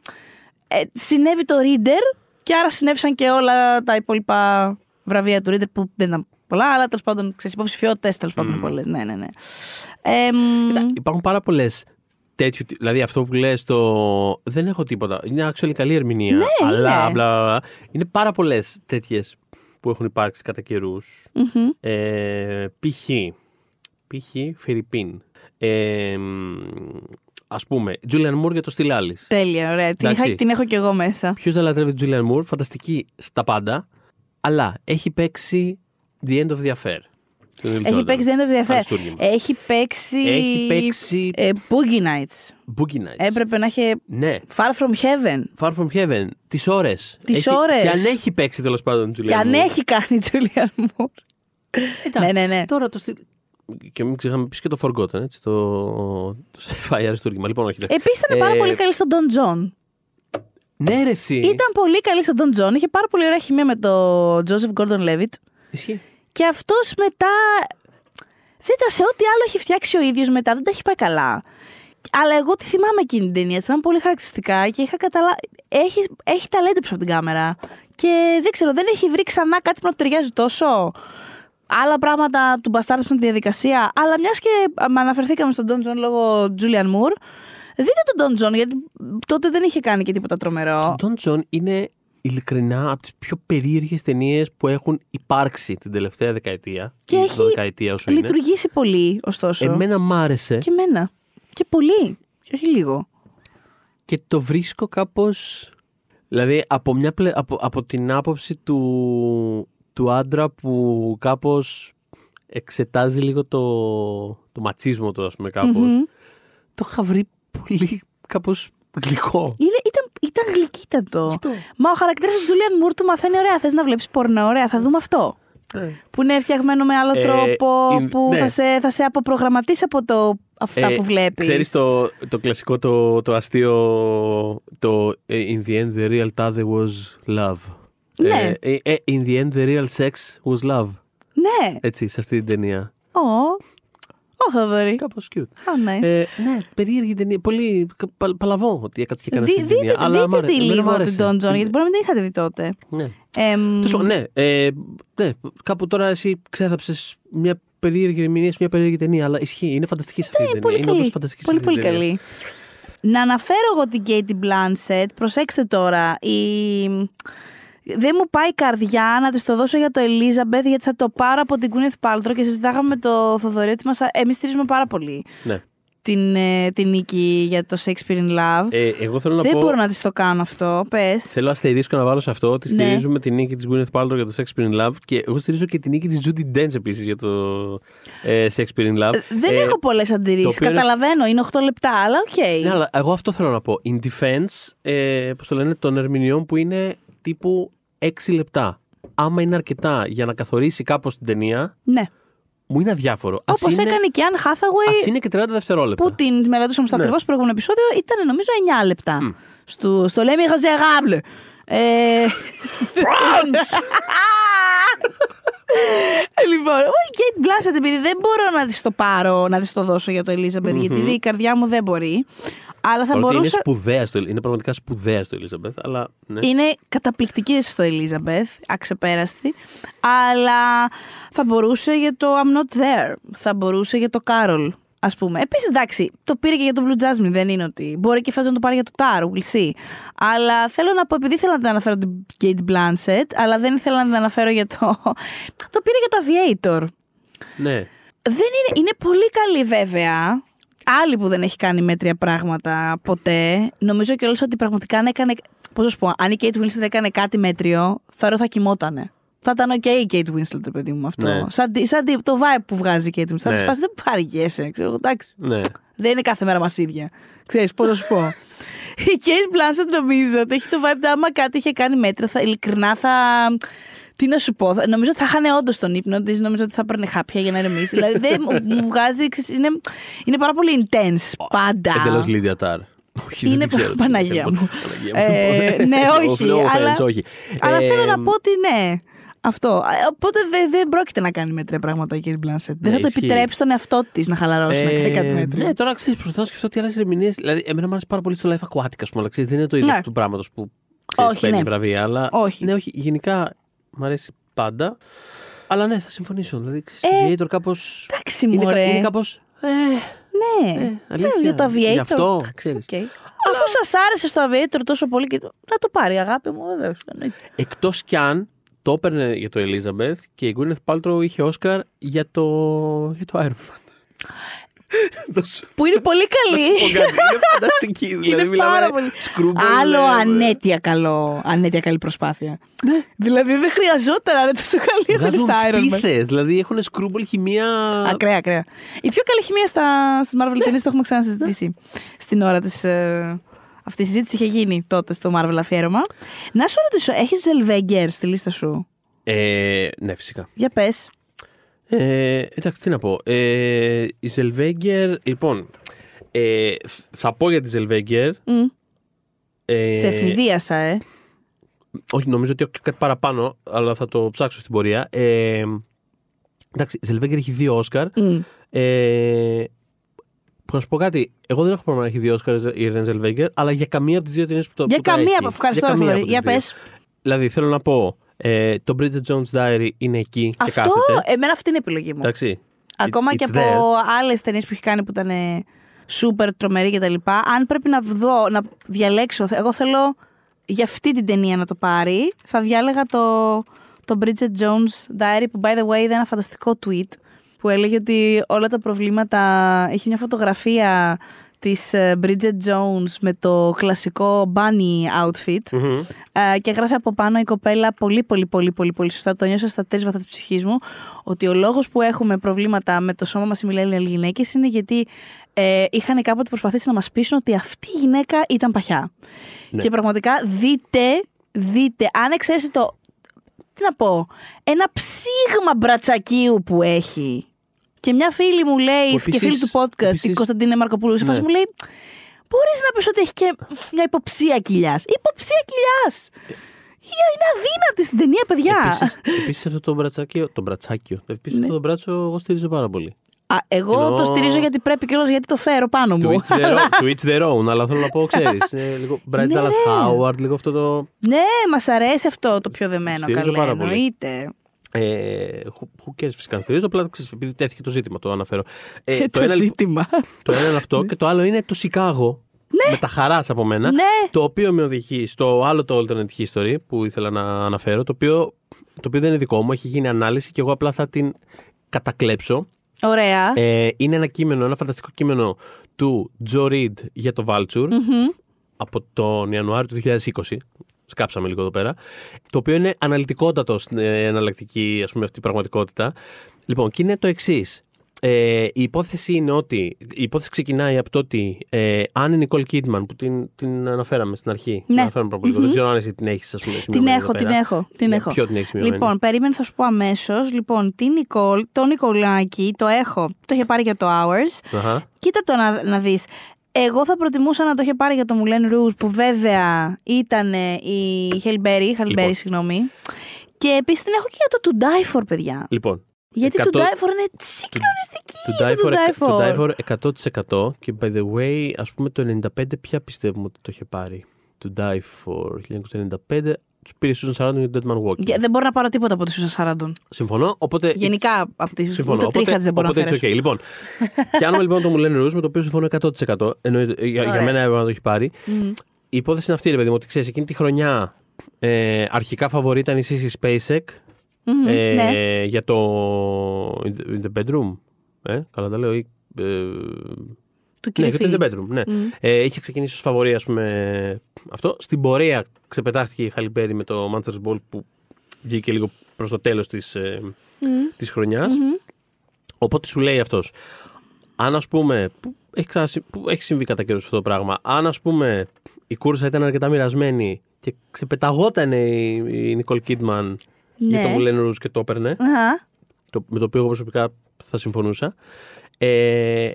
Speaker 2: Ε, συνέβη το Reader και άρα συνέβησαν και όλα τα υπόλοιπα βραβεία του Reader που δεν ήταν πολλά, αλλά τέλος πάντων ξέρεις υποψηφιότητες τέλος πάντων πολλές. Ναι, ναι, ναι. Ε, μ,
Speaker 3: Κοίτα, υπάρχουν πάρα πολλές τέτοιου. τυ- Δηλαδή αυτό που λες το. Δεν έχω τίποτα. Είναι actually καλή ερμηνεία.
Speaker 2: Ναι,
Speaker 3: αλλά
Speaker 2: είναι.
Speaker 3: μπλα, μπλα, μπλα. είναι πάρα πολλές τέτοιες που έχουν υπάρξει κατά καιρούς.
Speaker 2: μμμ.
Speaker 3: Ε, π.χ. π.χ. Φιρυπίν. Ε, Α πούμε, Julian Moore για το Still Alice.
Speaker 2: Τέλεια, ωραία. Την,
Speaker 3: Εντάξει.
Speaker 2: είχα, την έχω κι εγώ μέσα.
Speaker 3: Ποιος δεν λατρεύει τη Julian Moore, φανταστική στα πάντα, αλλά έχει παίξει The End of the Affair. του Neil
Speaker 2: Έχει
Speaker 3: Jordan.
Speaker 2: παίξει Δεν το ενδιαφέρει.
Speaker 3: Αριστούργημα.
Speaker 2: Έχει παίξει.
Speaker 3: Έχει παίξει
Speaker 2: ε, Boogie Nights.
Speaker 3: Boogie Nights.
Speaker 2: Έπρεπε να έχει
Speaker 3: Ναι.
Speaker 2: Far From Heaven.
Speaker 3: Far From Heaven. Τις ώρες.
Speaker 2: Τις ώρες.
Speaker 3: Και αν έχει παίξει τέλος πάντων Julian
Speaker 2: Και αν
Speaker 3: Moore.
Speaker 2: έχει κάνει Julian Moore.
Speaker 3: Εντάξει,
Speaker 2: ναι, ναι, ναι.
Speaker 3: Τώρα το στυλ. Και μην ξεχνάμε επίσης και το Forgotten, έτσι. Το, το Sci-Fi αριστούργημα. Λοιπόν, όχι. ναι.
Speaker 2: Επίσης ήταν πάρα
Speaker 3: Ε,
Speaker 2: πολύ καλή στον Don John.
Speaker 3: Ναι, ρε, εσύ.
Speaker 2: Ήταν πολύ καλή στον Don John. Είχε πάρα πολύ ωραία χημεία με τον Joseph Gordon Levitt.
Speaker 3: Ισχύει.
Speaker 2: Και αυτός μετά. Δείτε, σε ό,τι άλλο έχει φτιάξει ο ίδιος μετά δεν τα έχει πάει καλά. Αλλά εγώ τη θυμάμαι εκείνη την ταινία. Τη θυμάμαι πολύ χαρακτηριστικά και είχα καταλάβει. Έχει, έχει ταλέντο πίσω από την κάμερα. Και δεν ξέρω, δεν έχει βρει ξανά κάτι που να του ταιριάζει τόσο. Άλλα πράγματα του μπαστάρδεψαν τη διαδικασία. Αλλά μιας και με αναφερθήκαμε στον Don John λόγω Julian Moore, δείτε τον Don John, γιατί τότε δεν είχε κάνει και τίποτα τρομερό.
Speaker 3: Το Don John είναι ειλικρινά από τις πιο περίεργες ταινίες που έχουν υπάρξει την τελευταία δεκαετία.
Speaker 2: Και
Speaker 3: την
Speaker 2: έχει
Speaker 3: δωδεκαετία όσο είναι.
Speaker 2: Λειτουργήσει πολύ, ωστόσο.
Speaker 3: Εμένα μ' άρεσε
Speaker 2: Και εμένα. Και πολύ. Και όχι λίγο.
Speaker 3: και το βρίσκω κάπως... Δηλαδή από, μια πλε... από, από την άποψη του, του άντρα που κάπως εξετάζει λίγο το, το ματσίσμο του, ας πούμε, κάπως.
Speaker 2: Μμμ.
Speaker 3: Το είχα βρει πολύ κάπως γλυκό.
Speaker 2: Είναι, ήταν, ήταν γλυκύτατο.
Speaker 3: Αυτό.
Speaker 2: Μα ο χαρακτήρας του Τζούλιαν Μουρ του μαθαίνει ωραία. Θες να βλέπεις πορνό, ωραία, θα δούμε αυτό. Που είναι φτιαγμένο με άλλο
Speaker 3: Ε,
Speaker 2: τρόπο,
Speaker 3: είναι-
Speaker 2: που
Speaker 3: ναι.
Speaker 2: θα, σε, θα σε αποπρογραμματίσει από το, αυτά
Speaker 3: Ε,
Speaker 2: που βλέπεις.
Speaker 3: Ξέρεις το, το κλασικό, το, το αστείο, το ε, In the end the real tade was love.
Speaker 2: Ναι.
Speaker 3: Ε, ε, in the end the real sex was love.
Speaker 2: Ναι.
Speaker 3: Έτσι, σε αυτή την ταινία.
Speaker 2: Ω. Ω, Θοδωρή.
Speaker 3: Κάπως cute.
Speaker 2: How nice.
Speaker 3: Ε, ναι, περίεργη ταινία. Πολύ πα, παλαβό ότι έκατσε και έκανε
Speaker 2: Δι-
Speaker 3: αυτή την
Speaker 2: δείτε
Speaker 3: ταινία. αλλά μ'
Speaker 2: δείτε τη
Speaker 3: άρεσε. Εμένα μ'
Speaker 2: λίγο του
Speaker 3: άρεσε.
Speaker 2: Don John, γιατί μπορεί να μην την είχατε δει τότε.
Speaker 3: Ναι.
Speaker 2: Εμ,
Speaker 3: Τέλος πάντων, ναι, ε, ναι, κάπου τώρα εσύ ξέθαψες μια περίεργη ερμηνεία σε μια περίεργη ταινία, αλλά ισχύει, είναι φανταστική σε αυτή την ταινία.
Speaker 2: Ναι, πολύ
Speaker 3: είναι όντως
Speaker 2: καλή.
Speaker 3: φανταστική σε
Speaker 2: Πολύ,
Speaker 3: αυτή την
Speaker 2: πολύ
Speaker 3: ταινία.
Speaker 2: καλή. Να αναφέρω εγώ την Katie Blanchett. Προσέξτε τώρα. Η... Δεν μου πάει η καρδιά να της το δώσω για το Elizabeth, γιατί θα το πάρω από την Gwyneth Paltrow και συζητάγαμε με το Θοδωρή ότι μας... εμείς στηρίζουμε πάρα πολύ
Speaker 3: Ναι.
Speaker 2: την, ε, την νίκη για το Shakespeare in Love.
Speaker 3: Ε, εγώ θέλω να
Speaker 2: Δεν
Speaker 3: πω.
Speaker 2: μπορώ να της το κάνω αυτό. Πες.
Speaker 3: Θέλω αστερίσκο να βάλω σε αυτό ότι
Speaker 2: Ναι.
Speaker 3: στηρίζουμε την νίκη της Gwyneth Paltrow για το Shakespeare in Love και εγώ στηρίζω και την νίκη της Judi Dench επίσης για το ε, Shakespeare in Love.
Speaker 2: Δεν
Speaker 3: Ε,
Speaker 2: έχω πολλές
Speaker 3: το
Speaker 2: αντιρρήσεις.
Speaker 3: οποίο είναι-
Speaker 2: Καταλαβαίνω, είναι 8 λεπτά, αλλά οκ.
Speaker 3: Ναι, αλλά εγώ αυτό θέλω να πω. In defense, ε, πώς το λένε, των ερμηνεών που είναι τύπου 6 λεπτά. Άμα είναι αρκετά για να καθορίσει κάπως την ταινία,
Speaker 2: Ναι.
Speaker 3: μου είναι αδιάφορο. Ας
Speaker 2: Όπως
Speaker 3: είναι,
Speaker 2: έκανε και αν Hathaway.
Speaker 3: Ας είναι και 30 δευτερόλεπτα.
Speaker 2: που την μελετούσαμε στο
Speaker 3: Ναι.
Speaker 2: ακριβώς προηγούμενο επεισόδιο, ήταν νομίζω 9 λεπτά. Στο, στο Λέμε Γαζεγάμπλε. Ε,
Speaker 3: France!
Speaker 2: λοιπόν, η Kate Blanchett, επειδή δεν μπορώ να της το πάρω, να της το δώσω για το Elizabeth, γιατί η καρδιά μου δεν μπορεί. Αλλά θα
Speaker 3: Παρότι είναι
Speaker 2: μπορούσα.
Speaker 3: σπουδαία στο είναι πραγματικά σπουδαία στο Elizabeth, αλλά ναι.
Speaker 2: Είναι καταπληκτική στο Elizabeth, αξεπέραστη. Αλλά Θα μπορούσε για το I'm not there. Θα μπορούσε για το Carol. Α πούμε. Επίσης, εντάξει, το πήρε και για το Blue Jasmine. Δεν είναι ότι. Μπορεί και φέτο να το πάρει για το Tar, we'll see. Αλλά θέλω να πω, επειδή ήθελα να την αναφέρω την Kate Blanchett, αλλά δεν ήθελα να την αναφέρω για το. το πήρε για το Aviator.
Speaker 3: Ναι.
Speaker 2: Δεν είναι, είναι πολύ καλή βέβαια. Άλλη που δεν έχει κάνει μέτρια πράγματα ποτέ. Νομίζω κιόλας ότι πραγματικά αν έκανε. Πώς να σου πω, αν η Kate Winslet έκανε κάτι μέτριο, θεωρώ θα κοιμότανε. Θα ήταν οκ η Kate Winslet, ρε παιδί μου αυτό.
Speaker 3: Ναι.
Speaker 2: Σαν, τη- σαν τη- το vibe που βγάζει η Kate Winslet. Θα
Speaker 3: Ναι.
Speaker 2: τη φάσει, δεν παρηγέσαι, ξέρω εγώ, εντάξει.
Speaker 3: Ναι.
Speaker 2: Δεν είναι κάθε μέρα μας ίδια. Ξέρεις, πώς να σου πω. Η Cate Blanchett νομίζω ότι έχει το vibe ότι άμα κάτι είχε κάνει μέτριο, θα, ειλικρινά θα. Τι να σου πω, θα- νομίζω ότι θα χάνε όντως τον ύπνο της, νομίζω ότι θα παίρνει χάπια για να ηρεμήσει. δηλαδή δεν μου, μου βγάζει. ξέρεις, είναι, είναι πάρα πολύ intense πάντα.
Speaker 3: Εντελώς Λίδια Τάρ. Όχι,
Speaker 2: Είναι
Speaker 3: δεν την ξέρω.
Speaker 2: Παναγία μου.
Speaker 3: Παναγία μου.
Speaker 2: Ε, ναι,
Speaker 3: No
Speaker 2: όχι.
Speaker 3: offense,
Speaker 2: αλλά
Speaker 3: όχι.
Speaker 2: αλλά
Speaker 3: Ε,
Speaker 2: θέλω να πω ότι ναι. Αυτό. Ε, Οπότε δεν δεν πρόκειται να κάνει μέτρια πράγματα η Kate Blanchett. δεν θα το
Speaker 3: ισχύει.
Speaker 2: επιτρέψει τον εαυτό της να χαλαρώσει να κάνει κάτι
Speaker 3: Ε,
Speaker 2: μέτριο.
Speaker 3: Ναι, τώρα ξέρεις, προσπαθώ να σκεφτώ τι άλλες ερμηνείες. Δηλαδή, εμένα μου άρεσε πάρα πολύ στο Life Aquatic, ας πούμε, αλλά ξέρεις, δεν είναι το ίδιο
Speaker 2: Ναι.
Speaker 3: του πράγματο που ξέρεις,
Speaker 2: Όχι,
Speaker 3: παίρνει
Speaker 2: ναι.
Speaker 3: βραβεία. Αλλά,
Speaker 2: Όχι.
Speaker 3: Ναι, όχι, γενικά μου αρέσει πάντα. Αλλά ναι, θα συμφωνήσω. Δηλαδή, ξέρεις,
Speaker 2: Ε,
Speaker 3: Aviator κάπως.
Speaker 2: Εντάξει,
Speaker 3: Είναι,
Speaker 2: μωρέ.
Speaker 3: κα- είναι κάπως. Ε,
Speaker 2: Ναι.
Speaker 3: Ε,
Speaker 2: Ναι,
Speaker 3: αλήθεια.
Speaker 2: για το Aviator.
Speaker 3: Γι' αυτό,
Speaker 2: εντάξει,
Speaker 3: ξέρεις.
Speaker 2: οκ. Αφού σας άρεσε στο Aviator τόσο πολύ. Και... το- Να το πάρει, αγάπη μου, βεβαίω.
Speaker 3: Εκτός κι αν το έπαιρνε για το Elizabeth και η Gwyneth Paltrow είχε Όσκαρ για το, για το Iron Man. Θα σου-
Speaker 2: Που είναι πολύ
Speaker 3: θα
Speaker 2: καλή.
Speaker 3: σου πω κάτι, Είναι φανταστική. Δηλαδή,
Speaker 2: Είναι
Speaker 3: μιλάμε
Speaker 2: πάρα πολύ.
Speaker 3: screwball,
Speaker 2: Άλλο
Speaker 3: ε,
Speaker 2: ανέτεια καλό. Ανέτεια καλή προσπάθεια. Δηλαδή δεν χρειαζόταν να είναι τόσο καλή όσο είναι
Speaker 3: Βγάζουν
Speaker 2: στα Iron Man.
Speaker 3: σπίθες, δηλαδή έχουν screwball χημεία.
Speaker 2: Ακραία, ακραία. Η πιο καλή χημεία στα, στις Marvel ταινίες το έχουμε ξανασυζητήσει. Στην ώρα της... Ε, αυτή η συζήτηση είχε γίνει τότε στο Marvel αφιέρωμα. Να σου ρωτήσω, έχεις Zellweger στη λίστα σου;
Speaker 3: Ε, ναι, φυσικά.
Speaker 2: Για πες.
Speaker 3: Ε, εντάξει, τι να πω. Ε, η Zellweger, λοιπόν, ε, θα πω για τη Zellweger.
Speaker 2: Μμ.
Speaker 3: Ε,
Speaker 2: Σε ευνηδίασα, ε.
Speaker 3: Όχι, νομίζω ότι έχω και κάτι παραπάνω, αλλά θα το ψάξω στην πορεία. Ε, εντάξει, η Zellweger έχει δύο Όσκαρ.
Speaker 2: Μμ.
Speaker 3: Ε, που να σου πω κάτι, εγώ δεν έχω πρόβλημα να έχει δύο Όσκαρ η Ρεν Zellweger, αλλά για καμία από τις δύο ταινίες που το
Speaker 2: Για
Speaker 3: που τα
Speaker 2: καμία
Speaker 3: έχει.
Speaker 2: από- ευχαριστώ,
Speaker 3: Για καμία
Speaker 2: Θοδωρή.
Speaker 3: από
Speaker 2: Για
Speaker 3: τις δύο.
Speaker 2: πες.
Speaker 3: Δηλαδή, θέλω να πω, ε, το Bridget Jones Diary είναι εκεί και
Speaker 2: Αυτό,
Speaker 3: κάθεται.
Speaker 2: εμένα αυτή είναι η επιλογή μου.
Speaker 3: Εντάξει.
Speaker 2: Ακόμα
Speaker 3: It's-
Speaker 2: και
Speaker 3: it's
Speaker 2: από
Speaker 3: there.
Speaker 2: άλλες ταινίες που έχει κάνει που ήταν σούπερ τρομερή κτλ. Αν πρέπει να δω, να διαλέξω, εγώ θέλω για αυτή την ταινία να το πάρει, θα διάλεγα το, το Bridget Jones Diary που by the way είδα ένα φανταστικό tweet που έλεγε ότι όλα τα προβλήματα, έχει μια φωτογραφία της ε, Bridget Jones με το κλασικό bunny outfit
Speaker 3: Μμμ.
Speaker 2: ε, και γράφει από πάνω η κοπέλα πολύ πολύ πολύ πολύ πολύ σωστά, το νιώσα στα τρεις βαθά της ψυχής μου, ότι ο λόγος που έχουμε προβλήματα με το σώμα μας οι millennial γυναίκες είναι γιατί ε, είχαν κάποτε προσπαθήσει να μας πείσουν ότι αυτή η γυναίκα ήταν παχιά.
Speaker 3: Ναι.
Speaker 2: Και πραγματικά δείτε, δείτε, αν εξαίρεσαι το, τι να πω, ένα ψήγμα μπρατσακίου που έχει. Και μια φίλη μου λέει,
Speaker 3: Που
Speaker 2: και
Speaker 3: επίσης-
Speaker 2: φίλη του podcast, η
Speaker 3: επίσης-
Speaker 2: Κωνσταντίνε Μαρκοπούλου, σε φάση
Speaker 3: Ναι.
Speaker 2: μου λέει, Μπορείς να πεις ότι έχει και μια υποψία κοιλιάς. Υποψία κοιλιάς! Είναι αδύνατη στην ταινία, παιδιά.
Speaker 3: Επίσης, επίσης αυτό το μπρατσάκιο, το μπρατσάκιο, επίσης
Speaker 2: Ναι.
Speaker 3: αυτό το μπράτσο εγώ στηρίζω πάρα πολύ.
Speaker 2: Α, εγώ
Speaker 3: Εννοώ-
Speaker 2: το στηρίζω γιατί πρέπει κιόλας γιατί το φέρω πάνω
Speaker 3: To
Speaker 2: μου.
Speaker 3: each their own, to each their own, αλλά θέλω να πω, ξέρεις, είναι λίγο Bryce
Speaker 2: Ναι,
Speaker 3: Dallas
Speaker 2: ναι.
Speaker 3: Howard, λίγο αυτό το...
Speaker 2: ναι, μας αρέσει αυτό το πιο δεμένο.
Speaker 3: Στηρίζω
Speaker 2: Καλέ,
Speaker 3: πάρα πολύ.
Speaker 2: εννοείται.
Speaker 3: Ε, who, who cares φυσικά να στηρίζω, απλά ξέρεις, επειδή τέθηκε το ζήτημα το αναφέρω. Ε,
Speaker 2: το,
Speaker 3: ένα, λοιπόν,
Speaker 2: ζήτημα.
Speaker 3: το ένα είναι αυτό και το άλλο είναι το Σικάγο. Με τα χαράς από μένα.
Speaker 2: Ναι.
Speaker 3: Το οποίο με οδηγεί στο άλλο το alternate history που ήθελα να αναφέρω. Το οποίο, το οποίο δεν είναι δικό μου, έχει γίνει ανάλυση και εγώ απλά θα την κατακλέψω.
Speaker 2: Ωραία.
Speaker 3: Ε, είναι ένα κείμενο, ένα φανταστικό κείμενο του Τζο Reed για το Vulture
Speaker 2: Μμμ.
Speaker 3: από τον Ιανουάριο του 2020. Σκάψαμε λίγο εδώ πέρα. Το οποίο είναι αναλυτικότατο στην ε, εναλλακτική ας πούμε, αυτή πραγματικότητα. Λοιπόν, και είναι το εξής. Ε, η υπόθεση είναι ότι. Η υπόθεση ξεκινάει από το ότι ε, αν η Νικόλ Κίτμαν που την, την αναφέραμε στην αρχή. Την
Speaker 2: Ναι.
Speaker 3: αναφέραμε πριν από λίγο. Δεν ξέρω αν εσύ την έχεις, ας πούμε.
Speaker 2: Την
Speaker 3: σημειωμένη
Speaker 2: έχω,
Speaker 3: εδώ
Speaker 2: την
Speaker 3: πέρα.
Speaker 2: έχω. Την
Speaker 3: Για
Speaker 2: έχω.
Speaker 3: Ποιο την έχεις σημειωμένη;
Speaker 2: Λοιπόν, περίμενε, θα σου πω αμέσως. Λοιπόν, την Νικόλ, το Νικολάκι, το έχω. Το είχε πάρει για το Hours.
Speaker 3: Αχα.
Speaker 2: Κοίτα το να, να δεις. Εγώ θα προτιμούσα να το είχε πάρει για το Moulin Rouge που βέβαια ήταν ε, η Χελμπέρι, Χαλμπέρι,
Speaker 3: Λοιπόν.
Speaker 2: συγγνώμη. Και επίσης την έχω και για το To Die For, παιδιά.
Speaker 3: Λοιπόν.
Speaker 2: Γιατί το
Speaker 3: 100
Speaker 2: Die For είναι συγκλονιστική.
Speaker 3: Του
Speaker 2: στο
Speaker 3: Die for,
Speaker 2: To Die For.
Speaker 3: του Die for 100% και by the way, ας πούμε το 95 ποια πιστεύουμε ότι το είχε πάρει; Του Die for 1995, πήρε η Susan Sarandon για το Dead Man Walking.
Speaker 2: Και δεν μπορώ να πάρω τίποτα από τη Σούσα Σαράντον.
Speaker 3: Συμφωνώ. Οπότε,
Speaker 2: Γενικά από τη
Speaker 3: Συμφωνώ.
Speaker 2: ούτε τρίχα της δεν μπορώ να
Speaker 3: οπότε
Speaker 2: φέρω.
Speaker 3: it's okay. Λοιπόν, πιάνουμε λοιπόν το Moulin Rouge με το οποίο συμφωνώ 100%. Εννοείται, για, για
Speaker 2: Ωραία.
Speaker 3: μένα έπρεπε να το έχει πάρει. Η υπόθεση είναι αυτή, ρε παιδί μου, ότι ξέρεις, εκείνη τη χρονιά ε, αρχικά φαβορή ήταν η Sissy Spacek ε,
Speaker 2: ναι.
Speaker 3: για το In the, in the Bedroom. Ε, καλά τα λέω. ή, Ε,
Speaker 2: Του
Speaker 3: ναι,
Speaker 2: κύριου
Speaker 3: για το In the
Speaker 2: Φίλιπ.
Speaker 3: Bedroom. Ναι. Ε, είχε ξεκινήσει ως φαβορή, ας πούμε, αυτό. Στην πορεία ξεπετάχθηκε η Χαλιμπέρι με το Manchester Ball που βγήκε λίγο προς το τέλος της, ε, της χρονιας Οπότε σου λέει αυτός, αν ας πούμε, που έχει, ξανασυ- που έχει συμβεί κατά καιρούς αυτό το πράγμα, αν ας πούμε η κούρσα ήταν αρκετά μοιρασμένη και ξεπεταγόταν η, η Νικόλ Κίτμαν για το
Speaker 2: Ναι.
Speaker 3: Moulin Rouge και το έπαιρνε,
Speaker 2: Αχα.
Speaker 3: το, με το οποίο εγώ προσωπικά θα συμφωνούσα, ε,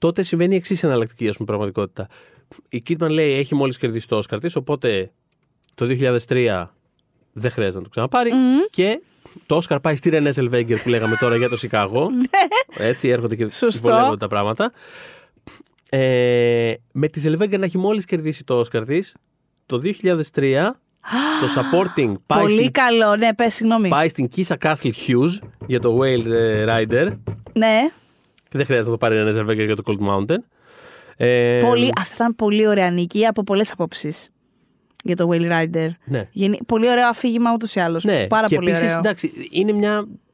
Speaker 3: τότε συμβαίνει η εξής εναλλακτική ας πούμε, πραγματικότητα. Η Kidman λέει έχει μόλις κερδίσει το Oscar της, οπότε το 2003 δεν χρειάζεται να το ξαναπάρει και το Oscar πάει στη Renée Zellweger που λέγαμε τώρα για το Σικάγο. Έτσι έρχονται και
Speaker 2: Σωστό.
Speaker 3: βολεύονται τα πράγματα. Ε, με τη Zellweger να έχει μόλις κερδίσει το Oscar της, το 2003 το supporting πάει
Speaker 2: Πολύ
Speaker 3: στην,
Speaker 2: καλό, ναι, πες, συγγνώμη.
Speaker 3: πάει στην Kisa Castle Hughes για το Whale ε, Rider
Speaker 2: Ναι,
Speaker 3: και δεν χρειάζεται να το πάρει ένα Zellweger για το Cold Mountain. Ε,
Speaker 2: πολύ, αυτή ήταν πολύ ωραία νίκη από πολλές απόψεις για το Whale Rider.
Speaker 3: Ναι.
Speaker 2: Γενι- Πολύ ωραίο αφήγημα ούτως ή άλλως.
Speaker 3: Ναι,
Speaker 2: Πάρα
Speaker 3: και
Speaker 2: πολύ
Speaker 3: επίσης,
Speaker 2: ωραίο.
Speaker 3: εντάξει, είναι μια.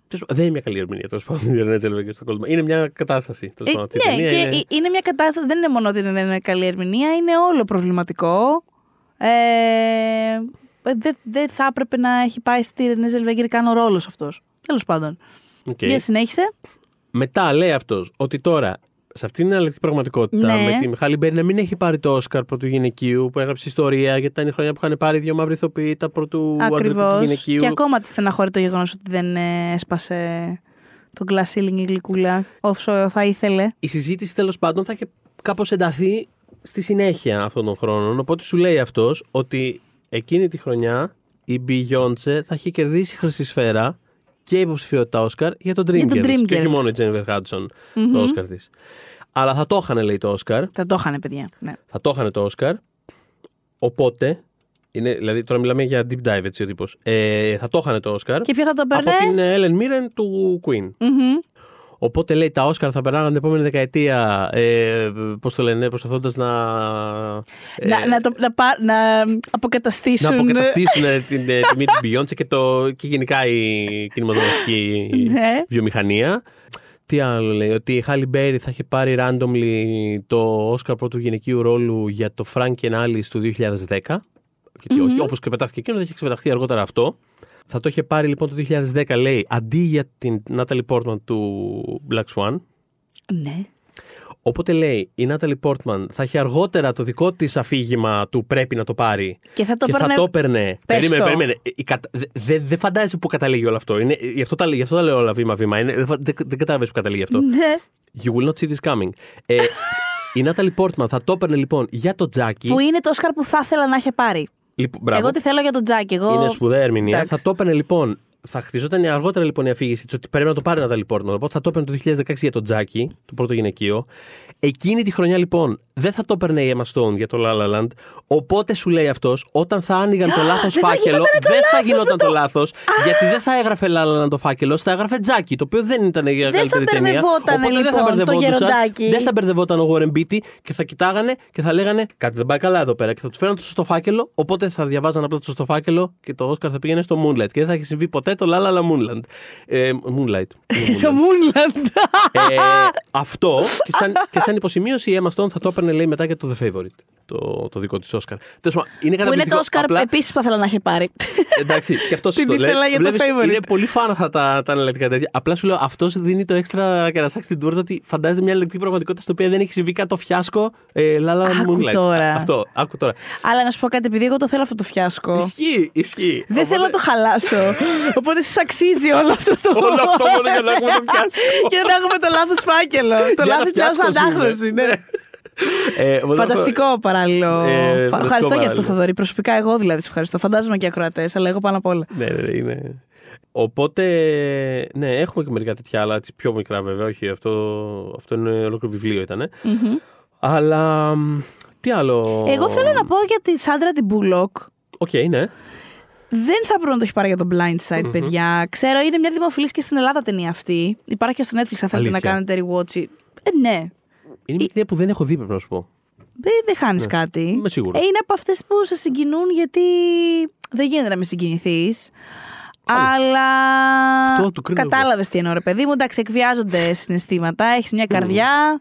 Speaker 3: τέλος πάντων, Δεν είναι μια καλή ερμηνεία τέλος πάντων η Renée Zellweger στο Cold Mountain. Είναι μια κατάσταση. τέλος
Speaker 2: Ε,
Speaker 3: πάντων, αυτή η
Speaker 2: ναι,
Speaker 3: ταινία
Speaker 2: και
Speaker 3: είναι-
Speaker 2: ε- είναι μια κατάσταση, δεν είναι μόνο ότι δεν είναι καλή ερμηνεία, είναι όλο προβληματικό. Ε, δεν δεν θα έπρεπε να έχει πάει στη Renée Zellweger καν ο ρόλος αυτός. Τέλος πάντων.
Speaker 3: Οκ.
Speaker 2: Για συνέχισε.
Speaker 3: Μετά λέει αυτός ότι τώρα σε αυτήν την εναλλακτική πραγματικότητα
Speaker 2: Ναι.
Speaker 3: με τη Μιχάλη Μπέρι να μην έχει πάρει το Όσκαρ πρωτού γυναικείου που έγραψε ιστορία γιατί ήταν η χρονιά που είχαν πάρει δύο μαύροι ηθοποιοί τα πρωτού άντρε
Speaker 2: Ακριβώς.
Speaker 3: πρωτού γυναικείου.
Speaker 2: Και ακόμα τη στεναχωρεί το γεγονός ότι δεν ε, έσπασε τον glass ceiling η γλυκούλα όσο θα ήθελε.
Speaker 3: Η συζήτηση τέλος πάντων θα είχε κάπως ενταθεί στη συνέχεια αυτών των χρόνων. Οπότε σου λέει αυτός ότι εκείνη τη χρονιά η Beyoncé θα είχε κερδίσει χρυσή σφαίρα και υποψηφιότητα Όσκαρ για τον Dreamgirls.
Speaker 2: Για τον
Speaker 3: Και όχι
Speaker 2: Dreamgirls.
Speaker 3: μόνο η Jennifer Hudson το Όσκαρ της. Αλλά θα το είχαν, λέει, το Όσκαρ.
Speaker 2: Θα το είχανε, παιδιά. Ναι.
Speaker 3: Θα το είχαν το Όσκαρ. Οπότε. Είναι, δηλαδή, τώρα μιλάμε για deep dive, έτσι ο τύπος. Ε, θα το είχαν το Όσκαρ.
Speaker 2: Και ποιο θα το
Speaker 3: από
Speaker 2: παίρνε;
Speaker 3: την Ellen Mirren του Queen.
Speaker 2: Μμμ.
Speaker 3: Οπότε λέει τα Όσκαρ θα περνάγαν την επόμενη δεκαετία. Ε, Πώς το λένε, προσπαθώντας να. ε,
Speaker 2: να, να, το, να, πά- να αποκαταστήσουν.
Speaker 3: να αποκαταστήσουν ε, την ε, τιμή της Beyoncé και, το, και γενικά η κινηματογραφική
Speaker 2: Ναι.
Speaker 3: βιομηχανία. Τι άλλο λέει, ότι η Χάλι Μπέρι θα είχε πάρει randomly το Όσκαρ πρώτου γυναικείου ρόλου για το Frank and Alice του 2010. Γιατί όχι, όπως ξεπετάχθηκε εκείνο, θα είχε ξεπεταχθεί αργότερα αυτό. Θα το είχε πάρει λοιπόν το 2010, λέει, αντί για την Natalie Portman του Black Swan.
Speaker 2: Ναι.
Speaker 3: Οπότε λέει, η Natalie Portman θα έχει αργότερα το δικό της αφήγημα του πρέπει να το πάρει.
Speaker 2: Και θα το
Speaker 3: και
Speaker 2: παίρνε-
Speaker 3: θα το έπαιρνε.
Speaker 2: Πες
Speaker 3: Περίμενε,
Speaker 2: το.
Speaker 3: περίμενε. Η κατα- δε- δε- Δεν φαντάζεσαι που καταλήγει όλο αυτό. Είναι, γι, αυτό τα, γι' αυτό τα λέω όλα βήμα-βήμα. Είναι, δεν, φα- δεν, δεν καταλαβαίνεις που καταλήγει αυτό.
Speaker 2: Ναι.
Speaker 3: You will not see this coming. Ε, η Natalie Portman θα το έπαιρνε λοιπόν για το Τζάκι.
Speaker 2: Που είναι το Όσκαρ που θα ήθελα να είχε πάρει.
Speaker 3: Λοιπόν, μπράβο.
Speaker 2: Εγώ τι θέλω για τον Τζάκι. Εγώ...
Speaker 3: Είναι σπουδαία ερμηνεία.
Speaker 2: Εντάξει.
Speaker 3: Θα το έπαιρνε λοιπόν. Θα χτιζόταν αργότερα λοιπόν η αφήγηση της ότι πρέπει να το πάρει η Natalie Portman. Οπότε θα το έπαιρνε το 2016 για το Τζάκι, το πρώτο γυναικείο. Εκείνη τη χρονιά λοιπόν δεν θα το έπαιρνε η Emma Stone για το La La Land. Οπότε σου λέει αυτός, όταν θα άνοιγαν το λάθος
Speaker 2: δεν θα
Speaker 3: φάκελο,
Speaker 2: γινότανε το
Speaker 3: δεν θα
Speaker 2: λάθος
Speaker 3: γινόταν
Speaker 2: με
Speaker 3: το
Speaker 2: το-
Speaker 3: λάθος. Γιατί δεν θα έγραφε La La Land το φάκελο, θα έγραφε Τζάκι, το οποίο δεν ήταν για
Speaker 2: Δεν θα
Speaker 3: καλύτερη ταινία.
Speaker 2: μπερδευότανε,
Speaker 3: Οπότε δεν θα
Speaker 2: λοιπόν, το
Speaker 3: μπερδευόντουσαν.
Speaker 2: γεροντάκι.
Speaker 3: Δεν θα μπερδευόταν ο Warren Beatty και θα κοιτάγανε και θα λέγανε Κάτι δεν πάει καλά εδώ πέρα. Και θα τους φέραν το σωστό φάκελο. Οπότε θα διαβάζαν απλά το σωστό φάκελο και το Όσκαρ θα πήγαινε στο Moonlight. Και δεν θα έχει συμβεί ποτέ το La La La Moonlight. Ε, Moonlight.
Speaker 2: Το Moonland.
Speaker 3: ε, αυτό και σαν, και σαν υποσημείωση η Emma Stone θα το έπαιρνε λέει μετά για το The Favorite. Το, το δικό της Όσκαρ. Τέλος πάντων, Είναι
Speaker 2: Που είναι
Speaker 3: καταπληκτικό.
Speaker 2: το Όσκαρ
Speaker 3: Απλά-
Speaker 2: επίσης που θα ήθελα να είχε πάρει.
Speaker 3: Εντάξει, και αυτός
Speaker 2: Την
Speaker 3: σωστό. λέει.
Speaker 2: ήθελα για το
Speaker 3: Βλέπεις,
Speaker 2: favorite.
Speaker 3: Είναι πολύ φαν αυτά τα, τα αναλλακτικά τέτοια. Απλά σου λέω, αυτός δίνει το έξτρα κερασάκι στην τούρτα ότι φαντάζεται μια αναλλακτική πραγματικότητα στην οποία δεν έχει συμβεί κάτι το φιάσκο. Ε, Λάλα
Speaker 2: Άκου
Speaker 3: Moonlight.
Speaker 2: τώρα.
Speaker 3: Αυτό, άκου τώρα.
Speaker 2: Αλλά να σου πω κάτι, επειδή εγώ το θέλω αυτό το φιάσκο.
Speaker 3: Ισχύει, ισχύει.
Speaker 2: Δεν
Speaker 3: Οπότε-
Speaker 2: θέλω να το χαλάσω. Οπότε σας αξίζει όλο αυτό το.
Speaker 3: Όλο αυτό μόνο για να έχουμε το πιάσκο.
Speaker 2: Για να έχουμε το λάθος φάκελο. Το
Speaker 3: Για να
Speaker 2: λάθος πιάσω
Speaker 3: φιάσκος είναι.
Speaker 2: ανάγνωση. Ναι.
Speaker 3: Ε, οπότε
Speaker 2: Φανταστικό παράλληλο.
Speaker 3: Ε,
Speaker 2: Φα-
Speaker 3: φανταστικό
Speaker 2: Ευχαριστώ για αυτό,
Speaker 3: παράλληλο.
Speaker 2: Θοδωρή. Προσωπικά εγώ δηλαδή σε ευχαριστώ. Φαντάζομαι και οι ακροατές, αλλά εγώ πάνω απ' όλα.
Speaker 3: Ναι, ναι, ναι, είναι. Οπότε, ναι, έχουμε και μερικά τέτοια άλλα, έτσι, πιο μικρά βέβαια, όχι, αυτό, αυτό είναι ολόκληρο βιβλίο ήταν. Αλλά, μ, τι άλλο...
Speaker 2: Εγώ θέλω να πω για τη Σάντρα την Μπούλοκ.
Speaker 3: Οκ, ναι.
Speaker 2: δεν θα πρέπει να το έχει πάρει για το Blind Side, παιδιά. Ξέρω, είναι μια δημοφιλής και στην Ελλάδα ταινία αυτή. Υπάρχει και στο Netflix, αν θέλετε να
Speaker 3: Αλήθεια.
Speaker 2: κάνετε rewatch. Ε, ναι.
Speaker 3: Είναι μια ταινία που δεν έχω δει, πρέπει να σου πω.
Speaker 2: Δεν, δεν χάνεις κάτι.
Speaker 3: Ναι. είμαι σίγουρος.
Speaker 2: Ε, είναι από αυτές που σε συγκινούν γιατί δεν γίνεται να μη συγκινηθείς. Αλλά.
Speaker 3: Αυτό το κρίνω εγώ.
Speaker 2: Κατάλαβες τι εννοώ, ρε παιδί μου. Εντάξει, εκβιάζονται συναισθήματα. Έχεις μια καρδιά.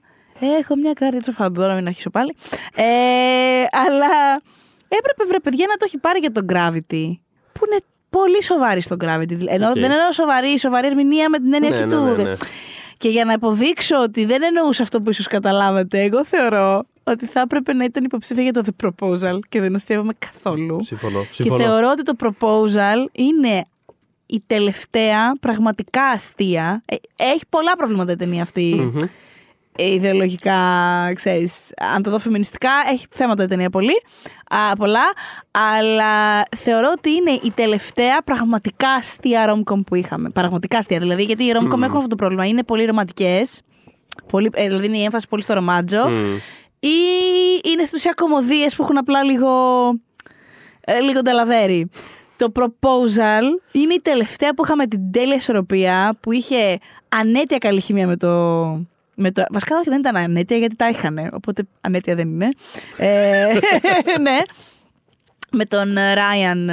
Speaker 2: Έχω μια καρδιά. Ψοφάω τώρα, μην αρχίσω πάλι. Ε, αλλά έπρεπε, βρε παιδιά, να το έχει πάρει για το Gravity. Που είναι πολύ σοβαρή στο Gravity. Ενώ
Speaker 3: Οκ.
Speaker 2: δεν εννοώ σοβαρή, σοβαρή ερμηνεία με την έννοια
Speaker 3: Ναι,
Speaker 2: αυτή
Speaker 3: ναι,
Speaker 2: του.
Speaker 3: ναι, ναι.
Speaker 2: Και για να υποδείξω ότι δεν εννοούσα αυτό που ίσως καταλάβατε, εγώ θεωρώ ότι θα έπρεπε να ήταν υποψήφια για το The Proposal και δεν αστείευαμε καθόλου.
Speaker 3: Συμφωνώ.
Speaker 2: Και
Speaker 3: συμφωνώ.
Speaker 2: θεωρώ ότι το Proposal είναι η τελευταία πραγματικά αστεία. Ε, Έχει πολλά προβλήματα η ταινία αυτή.
Speaker 3: Μμμ.
Speaker 2: Ε, ιδεολογικά, ξέρεις, αν το δω φεμινιστικά, έχει θέματα η ταινία πολύ, α, πολλά, αλλά θεωρώ ότι είναι η τελευταία πραγματικά αστεία rom-com που είχαμε. Πραγματικά αστεία, δηλαδή, γιατί οι rom-com έχουν αυτό το πρόβλημα. Είναι πολύ ρομαντικές, πολύ, ε, δηλαδή είναι η έμφαση πολύ στο ρομάτζο,
Speaker 3: Μμ.
Speaker 2: ή είναι στην ουσία κομμωδίες που έχουν απλά λίγο, ε, λίγο νταλαδέρι. Το proposal είναι η τελευταία που είχαμε την τέλεια ισορροπία που είχε ανέτεια καλή χημία με το. Με το βασικά όχι δεν ήταν ανέτεια γιατί τα είχαν. Οπότε ανέτεια δεν είναι. Ε, ναι. Με τον Ράιαν.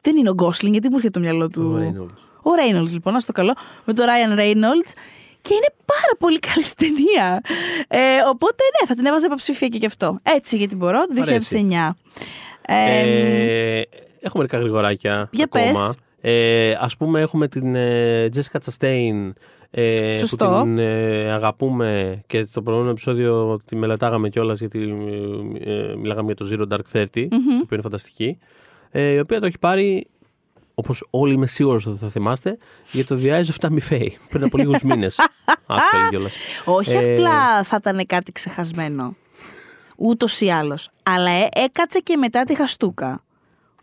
Speaker 2: δεν είναι ο Γκόσλινγκ, γιατί μου έρχεται το μυαλό του.
Speaker 3: Ο Reynolds.
Speaker 2: Ο Reynolds, λοιπόν, να στο καλό. Με τον Ράιαν Reynolds. Και είναι πάρα πολύ καλή στην ταινία. Ε, οπότε ναι, θα την έβαζα υποψήφια και γι' αυτό. Έτσι, γιατί μπορώ, το
Speaker 3: Μ' αρέσει.
Speaker 2: 2009. Ε,
Speaker 3: Ε, έχω μερικά γρηγοράκια
Speaker 2: Για
Speaker 3: ακόμα.
Speaker 2: πες.
Speaker 3: Ε, ας πούμε έχουμε την ε, Jessica Chastain ε, που
Speaker 2: Σωστό.
Speaker 3: την ε, αγαπούμε και στο προηγούμενο επεισόδιο τη μελετάγαμε κιόλας γιατί ε, ε, μιλάγαμε για το Zero Dark 30 στο οποίο είναι φανταστική ε, η οποία το έχει πάρει όπως όλοι είμαι σίγουρος ότι θα θυμάστε για το The Eyes of Tammy Faye πριν από λίγους μήνες actually κιόλας
Speaker 2: όχι
Speaker 3: Ε,
Speaker 2: απλά θα ήταν κάτι ξεχασμένο. Ούτως ή άλλως. Αλλά ε, έκατσε και μετά τη Χαστούκα.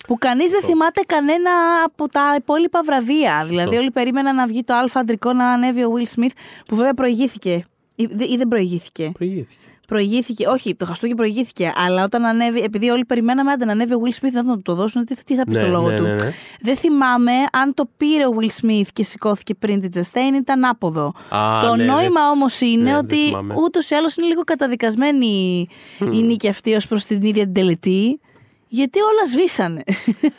Speaker 2: Που κανείς δεν θυμάται κανένα από τα υπόλοιπα βραβεία. Δηλαδή, όλοι περίμεναν να βγει το αλφα αντρικό να ανέβει ο Will Smith, που βέβαια προηγήθηκε. Ή, δε- ή δεν προηγήθηκε.
Speaker 3: προηγήθηκε
Speaker 2: Προηγήθηκε, όχι, το Χαστούκι προηγήθηκε. Αλλά όταν ανέβει, επειδή όλοι περιμέναμε άντε να ανέβει ο Will Smith, να του το δώσουν, τι, τι θα πει
Speaker 3: Ναι,
Speaker 2: στο λόγο
Speaker 3: ναι,
Speaker 2: του.
Speaker 3: ναι, ναι.
Speaker 2: Δεν θυμάμαι αν το πήρε ο Will Smith και σηκώθηκε πριν την Justin, ήταν άποδο.
Speaker 3: Α,
Speaker 2: το
Speaker 3: ναι, δεν-
Speaker 2: νόημα όμω είναι
Speaker 3: ναι, δεν
Speaker 2: ότι
Speaker 3: θυμάμαι.
Speaker 2: ούτως ή άλλως είναι λίγο καταδικασμένη η νίκη αυτή ως προς την ίδια την τελετή. Γιατί όλα σβήσανε;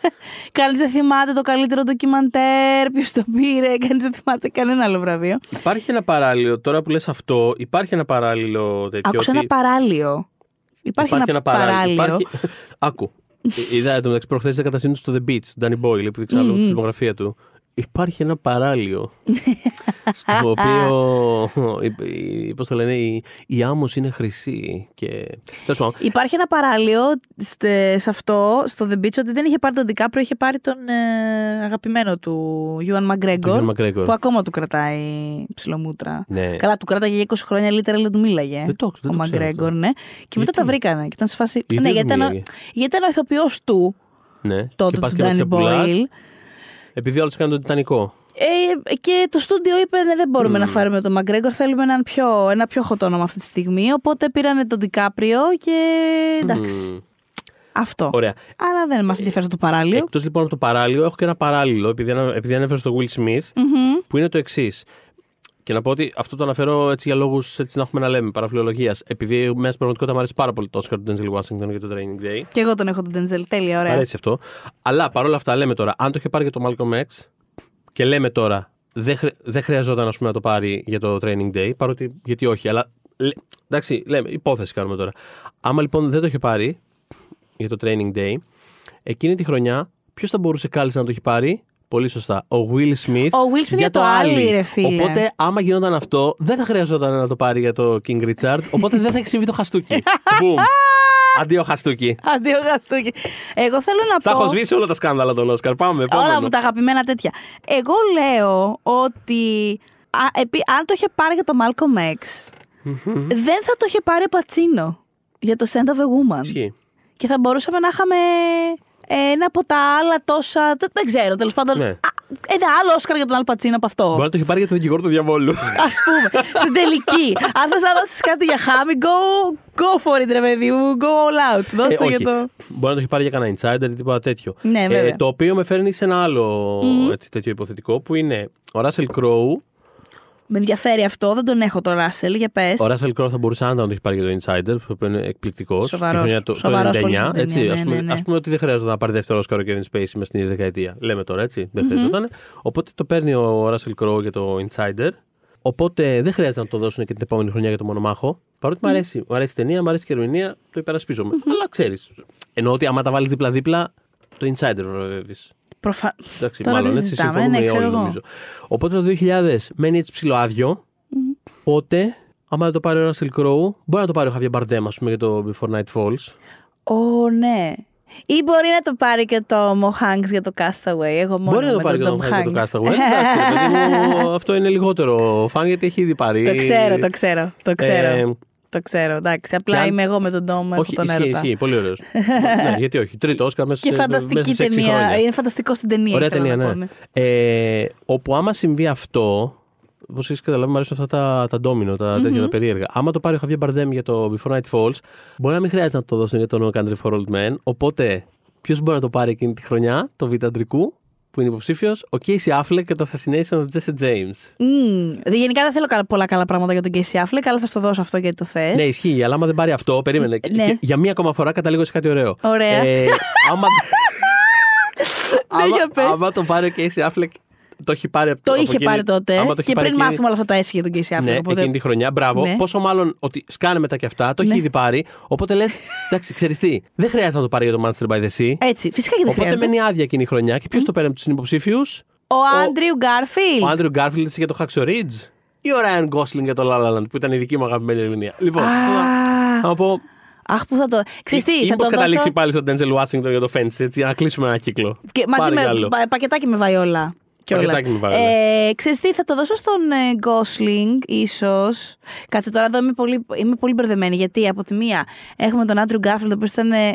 Speaker 2: Κανείς δεν θυμάται το καλύτερο ντοκιμαντέρ, ποιος το πήρε, κανείς δεν θυμάται κανένα άλλο βραβείο.
Speaker 3: Υπάρχει ένα παράλληλο, τώρα που λες αυτό, υπάρχει ένα παράλληλο τέτοιο.
Speaker 2: Άκουσα
Speaker 3: ότι-
Speaker 2: ένα παράλιο. Υπάρχει, ένα, παράλιο.
Speaker 3: Υπάρχει... Άκου. Ε, Είδα το μεταξύ προχθές καταστήνω στο The Beach, του Danny Boyle, που δείξα άλλο στη φιλμογραφία του. Υπάρχει ένα παράλιο. στο οποίο. Πώς το λένε, η, η άμμος είναι χρυσή. Και. Τέλος πάντων.
Speaker 2: Υπάρχει ένα παράλιο στε- σε αυτό, στο The Beach, ότι δεν είχε πάρει τον Ντικάπριο, είχε πάρει τον ε, αγαπημένο του, Ιωάν Μαγκρέγκορ.
Speaker 3: Ewan McGregor.
Speaker 2: Που ακόμα του κρατάει ψηλομούτρα.
Speaker 3: Ναι.
Speaker 2: Καλά, του κράταγε για 20 χρόνια, λίτερα δεν του μίλαγε.
Speaker 3: Δεν το- δεν
Speaker 2: ο
Speaker 3: το ξέρω
Speaker 2: Μαγκρέγκορ,
Speaker 3: αυτό.
Speaker 2: ναι. Και μετά
Speaker 3: Γιατί;
Speaker 2: τα βρήκανε. Και ήταν σε φάση.
Speaker 3: Γιατί
Speaker 2: ναι,
Speaker 3: δεν
Speaker 2: γιατί
Speaker 3: του
Speaker 2: ήταν, ο-
Speaker 3: μίλαγε;
Speaker 2: γιατί ήταν ο ηθοποιός του
Speaker 3: ναι.
Speaker 2: τότε,
Speaker 3: και πας
Speaker 2: του
Speaker 3: και το
Speaker 2: Danny
Speaker 3: ξεπουλάς,
Speaker 2: Boyle.
Speaker 3: Επειδή άλλο έκανε τον Τιτανικό.
Speaker 2: Ε, και το στούντιο είπε ναι, δεν μπορούμε να φάρουμε τον Μαγκρέγκορ, θέλουμε έναν πιο, ένα πιο hot όνομα αυτή τη στιγμή. Οπότε πήρανε τον Ντικάπριο και εντάξει.
Speaker 3: Μμμ.
Speaker 2: Αυτό.
Speaker 3: Ωραία.
Speaker 2: Αλλά δεν μας ενδιαφέρει το παράλιο.
Speaker 3: Εκτός λοιπόν από το παράλληλο, έχω και ένα παράλληλο, επειδή, ανα- επειδή ανέφερε στο Will Smith,
Speaker 2: Μμμ.
Speaker 3: που είναι το εξής. Και να πω ότι αυτό το αναφέρω έτσι για λόγους να έχουμε να λέμε, παραφιλολογίας. Επειδή μέσα στην πραγματικότητα μου αρέσει πάρα πολύ το Oscar του Denzel Washington για το Training Day.
Speaker 2: Και εγώ τον έχω τον Denzel. Τέλεια,
Speaker 3: Μ'
Speaker 2: ωραία.
Speaker 3: αρέσει αυτό. Αλλά παρόλα αυτά λέμε τώρα, αν το είχε πάρει για το Malcolm X και λέμε τώρα, δεν, χρει- δεν χρειαζόταν ας πούμε, να το πάρει για το Training Day, παρότι γιατί όχι, αλλά λέ- εντάξει, λέμε, υπόθεση κάνουμε τώρα. Άμα λοιπόν δεν το είχε πάρει για το Training Day, εκείνη τη χρονιά ποιος θα μπορούσε κάλλιστα να το έχει πάρει; Πολύ σωστά. Ο Will Smith.
Speaker 2: Ο Will Smith για το Ally, ρε φίλε.
Speaker 3: Οπότε, άμα γινόταν αυτό, δεν θα χρειαζόταν να το πάρει για το King Richard. Οπότε δεν θα έχει συμβεί το χαστούκι. Boom. Αντίο χαστούκι.
Speaker 2: Αντίο Γαστούκι. Εγώ θέλω να
Speaker 3: Τα
Speaker 2: πω.
Speaker 3: έχω σβήσει όλα τα σκάνδαλα των Όσκαρ. Πάμε. επόμενο.
Speaker 2: Όλα μου τα αγαπημένα τέτοια. Εγώ λέω ότι α, επί- αν το είχε πάρει για το Malcolm X, δεν θα το είχε πάρει ο Πατσίνο για το Scent of a Woman.
Speaker 3: Ισχύει.
Speaker 2: Και θα μπορούσαμε να είχαμε ένα από τα άλλα τόσα. Δεν, δεν ξέρω, τέλος πάντων.
Speaker 3: Ναι.
Speaker 2: α- ένα άλλο Όσκαρ για τον Αλπατσίνο από αυτό.
Speaker 3: Μπορεί να το έχει πάρει για το δικηγόρο του διαβόλου.
Speaker 2: Α πούμε, στην τελική. Αν θες να δώσεις κάτι για χάμι, go, go for it, ρε παιδί μου. Go all out. Δώστε
Speaker 3: Ε,
Speaker 2: το για
Speaker 3: όχι.
Speaker 2: το.
Speaker 3: Μπορεί να το έχει πάρει για κανένα insider ή τίποτα τέτοιο.
Speaker 2: Ναι, βέβαια.
Speaker 3: το οποίο με φέρνει σε ένα άλλο έτσι, τέτοιο υποθετικό που είναι ο Russell Crowe.
Speaker 2: Με ενδιαφέρει αυτό, δεν τον έχω το Ράσελ, για πες.
Speaker 3: Ο Russell Crowe θα μπορούσε άνετα να το έχει πάρει για το Insider, που είναι εκπληκτικός.
Speaker 2: Σοβαρός.
Speaker 3: Το, το
Speaker 2: Σοβαρός
Speaker 3: 99.
Speaker 2: πολύ στην
Speaker 3: έτσι,
Speaker 2: ταινία,
Speaker 3: ας,
Speaker 2: ναι,
Speaker 3: πούμε,
Speaker 2: ναι, ναι.
Speaker 3: ας πούμε ότι δεν χρειάζεται να πάρει δεύτερο Oscar ο Kevin Spacey μες στην ίδια δεκαετία. Λέμε τώρα έτσι. Δεν χρειαζόταν. Οπότε το παίρνει ο Russell Crowe για το Insider. Οπότε δεν χρειάζεται να το δώσουν και την επόμενη χρονιά για το μονομάχο. Παρότι μου αρέσει. Μου αρέσει η ταινία, μου αρέσει η ερμηνεία, το υπερασπίζομαι. Αλλά ξέρεις. Εννοώ ότι άμα τα βάλεις δίπλα-δίπλα, το Insider βραβεύεις.
Speaker 2: Προφα...
Speaker 3: Εντάξει,
Speaker 2: Τώρα
Speaker 3: μάλλον
Speaker 2: δεν
Speaker 3: έτσι
Speaker 2: συζητάμε,
Speaker 3: συμφωνούμε
Speaker 2: ναι,
Speaker 3: όλοι
Speaker 2: ξέρω εγώ.
Speaker 3: νομίζω. Οπότε το 2000 μένει έτσι ψηλοάδιο. Οπότε, άμα δεν το πάρει ο Russell Crowe, μπορεί να το πάρει ο Javier Bardem, ας πούμε, για το Before Night Falls.
Speaker 2: Ω, ναι. Ή μπορεί να το πάρει και το Mo Hanks για το Castaway. Εγώ μόνο
Speaker 3: μπορεί να το
Speaker 2: με
Speaker 3: πάρει και
Speaker 2: τον
Speaker 3: το
Speaker 2: Tom
Speaker 3: Hanks για το
Speaker 2: Hanks.
Speaker 3: Castaway. Εντάξει, ρε παιδί μου, αυτό είναι λιγότερο φαν γιατί έχει ήδη πάρει.
Speaker 2: Το ξέρω, το ξέρω. Το ξέρω.
Speaker 3: Ε,
Speaker 2: το ξέρω, εντάξει. Απλά
Speaker 3: και αν-
Speaker 2: είμαι εγώ με τον Tom, έχω
Speaker 3: όχι,
Speaker 2: τον
Speaker 3: ισχύει,
Speaker 2: έρωτα.
Speaker 3: ισχύει, πολύ ωραίος. ναι, γιατί όχι. Τρίτο Όσκα μέσα,
Speaker 2: Και
Speaker 3: σε-
Speaker 2: φανταστική
Speaker 3: μέσα σε έξι
Speaker 2: ταινία.
Speaker 3: χρόνια.
Speaker 2: Είναι φανταστικό στην ταινία.
Speaker 3: Ωραία
Speaker 2: ήθελα
Speaker 3: ταινία,
Speaker 2: να πω,
Speaker 3: ναι. Ε, όπου άμα συμβεί αυτό, Όπως έχεις καταλάβει, μου αρέσουν αυτά τα, τα ντόμινο, τα τέτοια τα περίεργα. Άμα το πάρει ο Javier Bardem για το Before Night Falls, μπορεί να μην χρειάζεται να το δώσουν για το No Country for Old Men. Οπότε, ποιος μπορεί να το πάρει εκείνη τη χρονιά, το Β' Αντρικού, που είναι υποψήφιος, ο Casey Affleck και το Assassination of Jesse James.
Speaker 2: Μμμ. Δε- Γενικά δεν θέλω κα- πολλά καλά πράγματα για τον Casey Affleck, αλλά θα στο δώσω αυτό γιατί το θες.
Speaker 3: Ναι, ισχύει, αλλά άμα δεν πάρει αυτό, περίμενε.
Speaker 2: Ναι.
Speaker 3: Και για μία ακόμα φορά καταλήγω σε κάτι ωραίο.
Speaker 2: Ωραία.
Speaker 3: Ε, άμα, άμα,
Speaker 2: για πες.
Speaker 3: άμα το πάρει ο Casey Affleck, το έχει πάρει από
Speaker 2: Το
Speaker 3: από
Speaker 2: είχε
Speaker 3: εκείνη-
Speaker 2: πάρει τότε.
Speaker 3: άμα το έχει
Speaker 2: Και
Speaker 3: πάρει
Speaker 2: πριν
Speaker 3: εκείνη-
Speaker 2: μάθουμε όλα αυτά τα έσχη για τον Casey Affleck.
Speaker 3: Ναι,
Speaker 2: οπότε-
Speaker 3: εκείνη τη χρονιά. Μπράβο.
Speaker 2: Ναι.
Speaker 3: Πόσο μάλλον ότι σκάνε μετά και αυτά, το έχει
Speaker 2: Ναι.
Speaker 3: ήδη πάρει. Οπότε λες, εντάξει, ξέρεις τι, δεν χρειάζεται να το πάρει για το Manchester by the Sea.
Speaker 2: Έτσι, φυσικά και δεν
Speaker 3: Οπότε
Speaker 2: χρειάζεται.
Speaker 3: μένει άδεια εκείνη η χρονιά. Και ποιος το παίρνει από τους συνυποψήφιου,
Speaker 2: Ο Άντριου Γκάρφιλ.
Speaker 3: ο Άντριου Γκάρφιλντ για το Hacksaw Ridge ή ο Ryan Gosling για το La La Land, που ήταν η δική μου αγαπημένη ερμηνεία. Λοιπόν,
Speaker 2: Α.
Speaker 3: θα- θα πω.
Speaker 2: Αχ, που θα το. Ξέρεις τι,
Speaker 3: ή
Speaker 2: θα
Speaker 3: μήπως
Speaker 2: το
Speaker 3: καταλήξει
Speaker 2: δώσω.
Speaker 3: πάλι στον Denzel Washington για το Fence, έτσι, για να κλείσουμε ένα κύκλο.
Speaker 2: Και μαζί
Speaker 3: Πάρε
Speaker 2: με
Speaker 3: κι άλλο.
Speaker 2: πα- πακετάκι με βαϊόλα. Κιόλας.
Speaker 3: Πακετάκι με βαϊόλα.
Speaker 2: Ε, ξέρεις τι, θα το δώσω στον ε, Gosling, ίσως. Κάτσε τώρα εδώ είμαι πολύ, είμαι πολύ μπερδεμένη. Γιατί από τη μία έχουμε τον Άντριου Γκάρφιλντ, ο οποίος ήταν ε,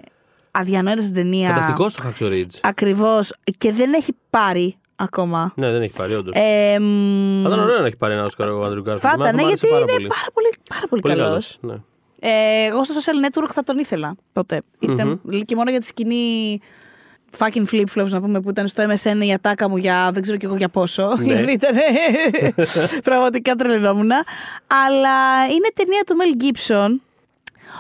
Speaker 2: αδιανόητος στην ταινία.
Speaker 3: Φανταστικός το Hacksaw Ridge.
Speaker 2: Ακριβώς. Και δεν έχει πάρει ακόμα.
Speaker 3: Ναι, δεν έχει πάρει, όντως.
Speaker 2: Ε, μ,
Speaker 3: Θα ήταν ωραίο να έχει πάρει ένα Όσκαρ ο Άντριου Γκάρφιλντ.
Speaker 2: θα ήταν,
Speaker 3: Εμένα μου άρεσε
Speaker 2: γιατί
Speaker 3: πάρα
Speaker 2: είναι
Speaker 3: πολύ.
Speaker 2: πάρα πολύ, πάρα πολύ,
Speaker 3: Πολύ
Speaker 2: καλός.
Speaker 3: καλός, ναι.
Speaker 2: Ε, εγώ στο social network θα τον ήθελα τότε. Ήταν και μόνο για τη σκηνή fucking flip-flops να πούμε που ήταν στο MSN η ατάκα μου για δεν ξέρω κι εγώ για πόσο.
Speaker 3: Ναι.
Speaker 2: Δηλαδή ήταν πραγματικά τρελαινόμουν. Αλλά είναι ταινία του Mel Gibson.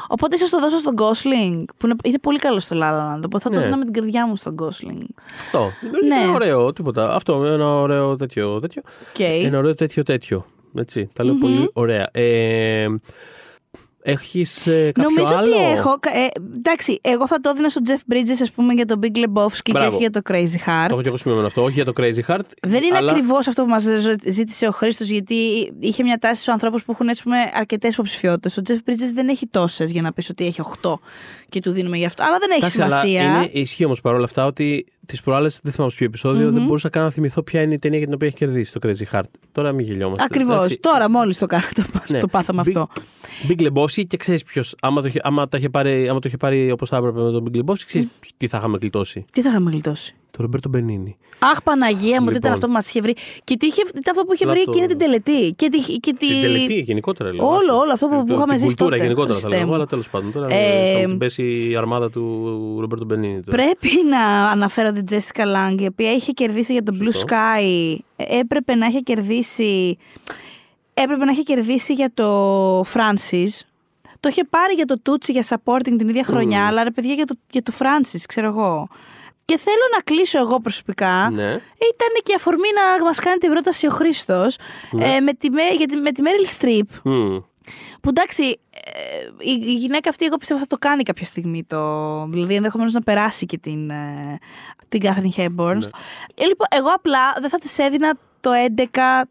Speaker 2: Οπότε ίσως το δώσω στον Gosling, που είναι, είναι πολύ καλό στο La La Land. Οπότε θα το
Speaker 3: Ναι.
Speaker 2: δίνω με την καρδιά μου στον Gosling.
Speaker 3: Αυτό.
Speaker 2: Ναι.
Speaker 3: Είναι ωραίο, τίποτα. Αυτό, ένα ωραίο τέτοιο. τέτοιο.
Speaker 2: Οκ.
Speaker 3: Ένα ωραίο τέτοιο τέτοιο. Έτσι, τα λέω πολύ ωραία. Ε, έχεις ε, κάποιο
Speaker 2: Νομίζω
Speaker 3: άλλο;
Speaker 2: ότι έχω. Ε, εντάξει, εγώ θα το έδινα στον Jeff Bridges, ας πούμε, για το Big Lebowski και
Speaker 3: Μπράβο.
Speaker 2: όχι για το Crazy Heart.
Speaker 3: Το έχω και εγώ σημειωμένο αυτό. Όχι για το Crazy Heart.
Speaker 2: Δεν είναι
Speaker 3: αλλά...
Speaker 2: ακριβώς αυτό που μας ζήτησε ο Χρήστος, γιατί είχε μια τάση στους ανθρώπους που έχουν αρκετές υποψηφιότητες. Ο Jeff Bridges δεν έχει τόσες για να πεις ότι έχει 8 και του δίνουμε γι' αυτό. Αλλά δεν έχει
Speaker 3: Εντάξει, αλλά
Speaker 2: σημασία.
Speaker 3: είναι, ισχύει όμως παρόλα αυτά ότι τις προάλλες δεν θυμάμαι σε ποιο επεισόδιο δεν μπορούσα καν να θυμηθώ ποια είναι η ταινία για την οποία έχει κερδίσει το Crazy Heart. Τώρα μην γελιόμαστε.
Speaker 2: Ακριβώς.
Speaker 3: εντάξει.
Speaker 2: Τώρα μόλις το, κάνω, το,
Speaker 3: Ναι.
Speaker 2: το πάθαμε
Speaker 3: Big-
Speaker 2: αυτό.
Speaker 3: Big Lebowski και ξέρεις ποιος. Άμα, το είχε- άμα, τα είχε πάρει, άμα το είχε πάρει όπως θα έπρεπε με τον Big Lebowski, ξέρεις τι θα είχαμε γλιτώσει.
Speaker 2: Τι θα είχαμε γλιτώσει.
Speaker 3: Το Ρομπέρτο Μπενίνι.
Speaker 2: Αχ, Παναγία μου, τι ήταν
Speaker 3: Λοιπόν.
Speaker 2: αυτό που μας είχε βρει. Και τι είχε, ήταν αυτό που είχε
Speaker 3: Να
Speaker 2: βρει
Speaker 3: το-
Speaker 2: εκείνη την τελετή. Και, τη, και τη...
Speaker 3: Την τελετή γενικότερα λέω.
Speaker 2: Όλο,
Speaker 3: άσε.
Speaker 2: όλο αυτό που-
Speaker 3: Το-
Speaker 2: που είχαμε
Speaker 3: την
Speaker 2: ζήσει
Speaker 3: κουλτούρα
Speaker 2: τότε,
Speaker 3: γενικότερα θα
Speaker 2: Χριστέ
Speaker 3: λέω.
Speaker 2: μου.
Speaker 3: Αλλά τέλος πάντων. Τώρα
Speaker 2: Ε,
Speaker 3: θα μου την πέσει η αρμάδα του Ρομπέρτο Μπενίνι. τώρα.
Speaker 2: Πρέπει να αναφέρω την Jessica Lange, η οποία είχε κερδίσει για τον Blue
Speaker 3: Σωστό.
Speaker 2: Sky. Ε, Έπρεπε να είχε κερδίσει. Έπρεπε να είχε κερδίσει για το Francis. Το είχε πάρει για το Tucci για supporting την ίδια χρονιά, αλλά ρε παιδιά για το, για το Francis, ξέρω εγώ. Και θέλω να κλείσω εγώ προσωπικά.
Speaker 3: Ναι.
Speaker 2: Ήταν και αφορμή να μας κάνει την πρόταση ο Χρήστος ε, με, τη, Με- για τη- με τη Meryl Streep.
Speaker 3: Μμ.
Speaker 2: Που εντάξει, ε, η, η γυναίκα αυτή εγώ πιστεύω θα το κάνει κάποια στιγμή. Το, δηλαδή ενδεχομένως να περάσει και την, ε, την Catherine Hepburn. Ε, λοιπόν, εγώ απλά δεν θα της έδινα το 11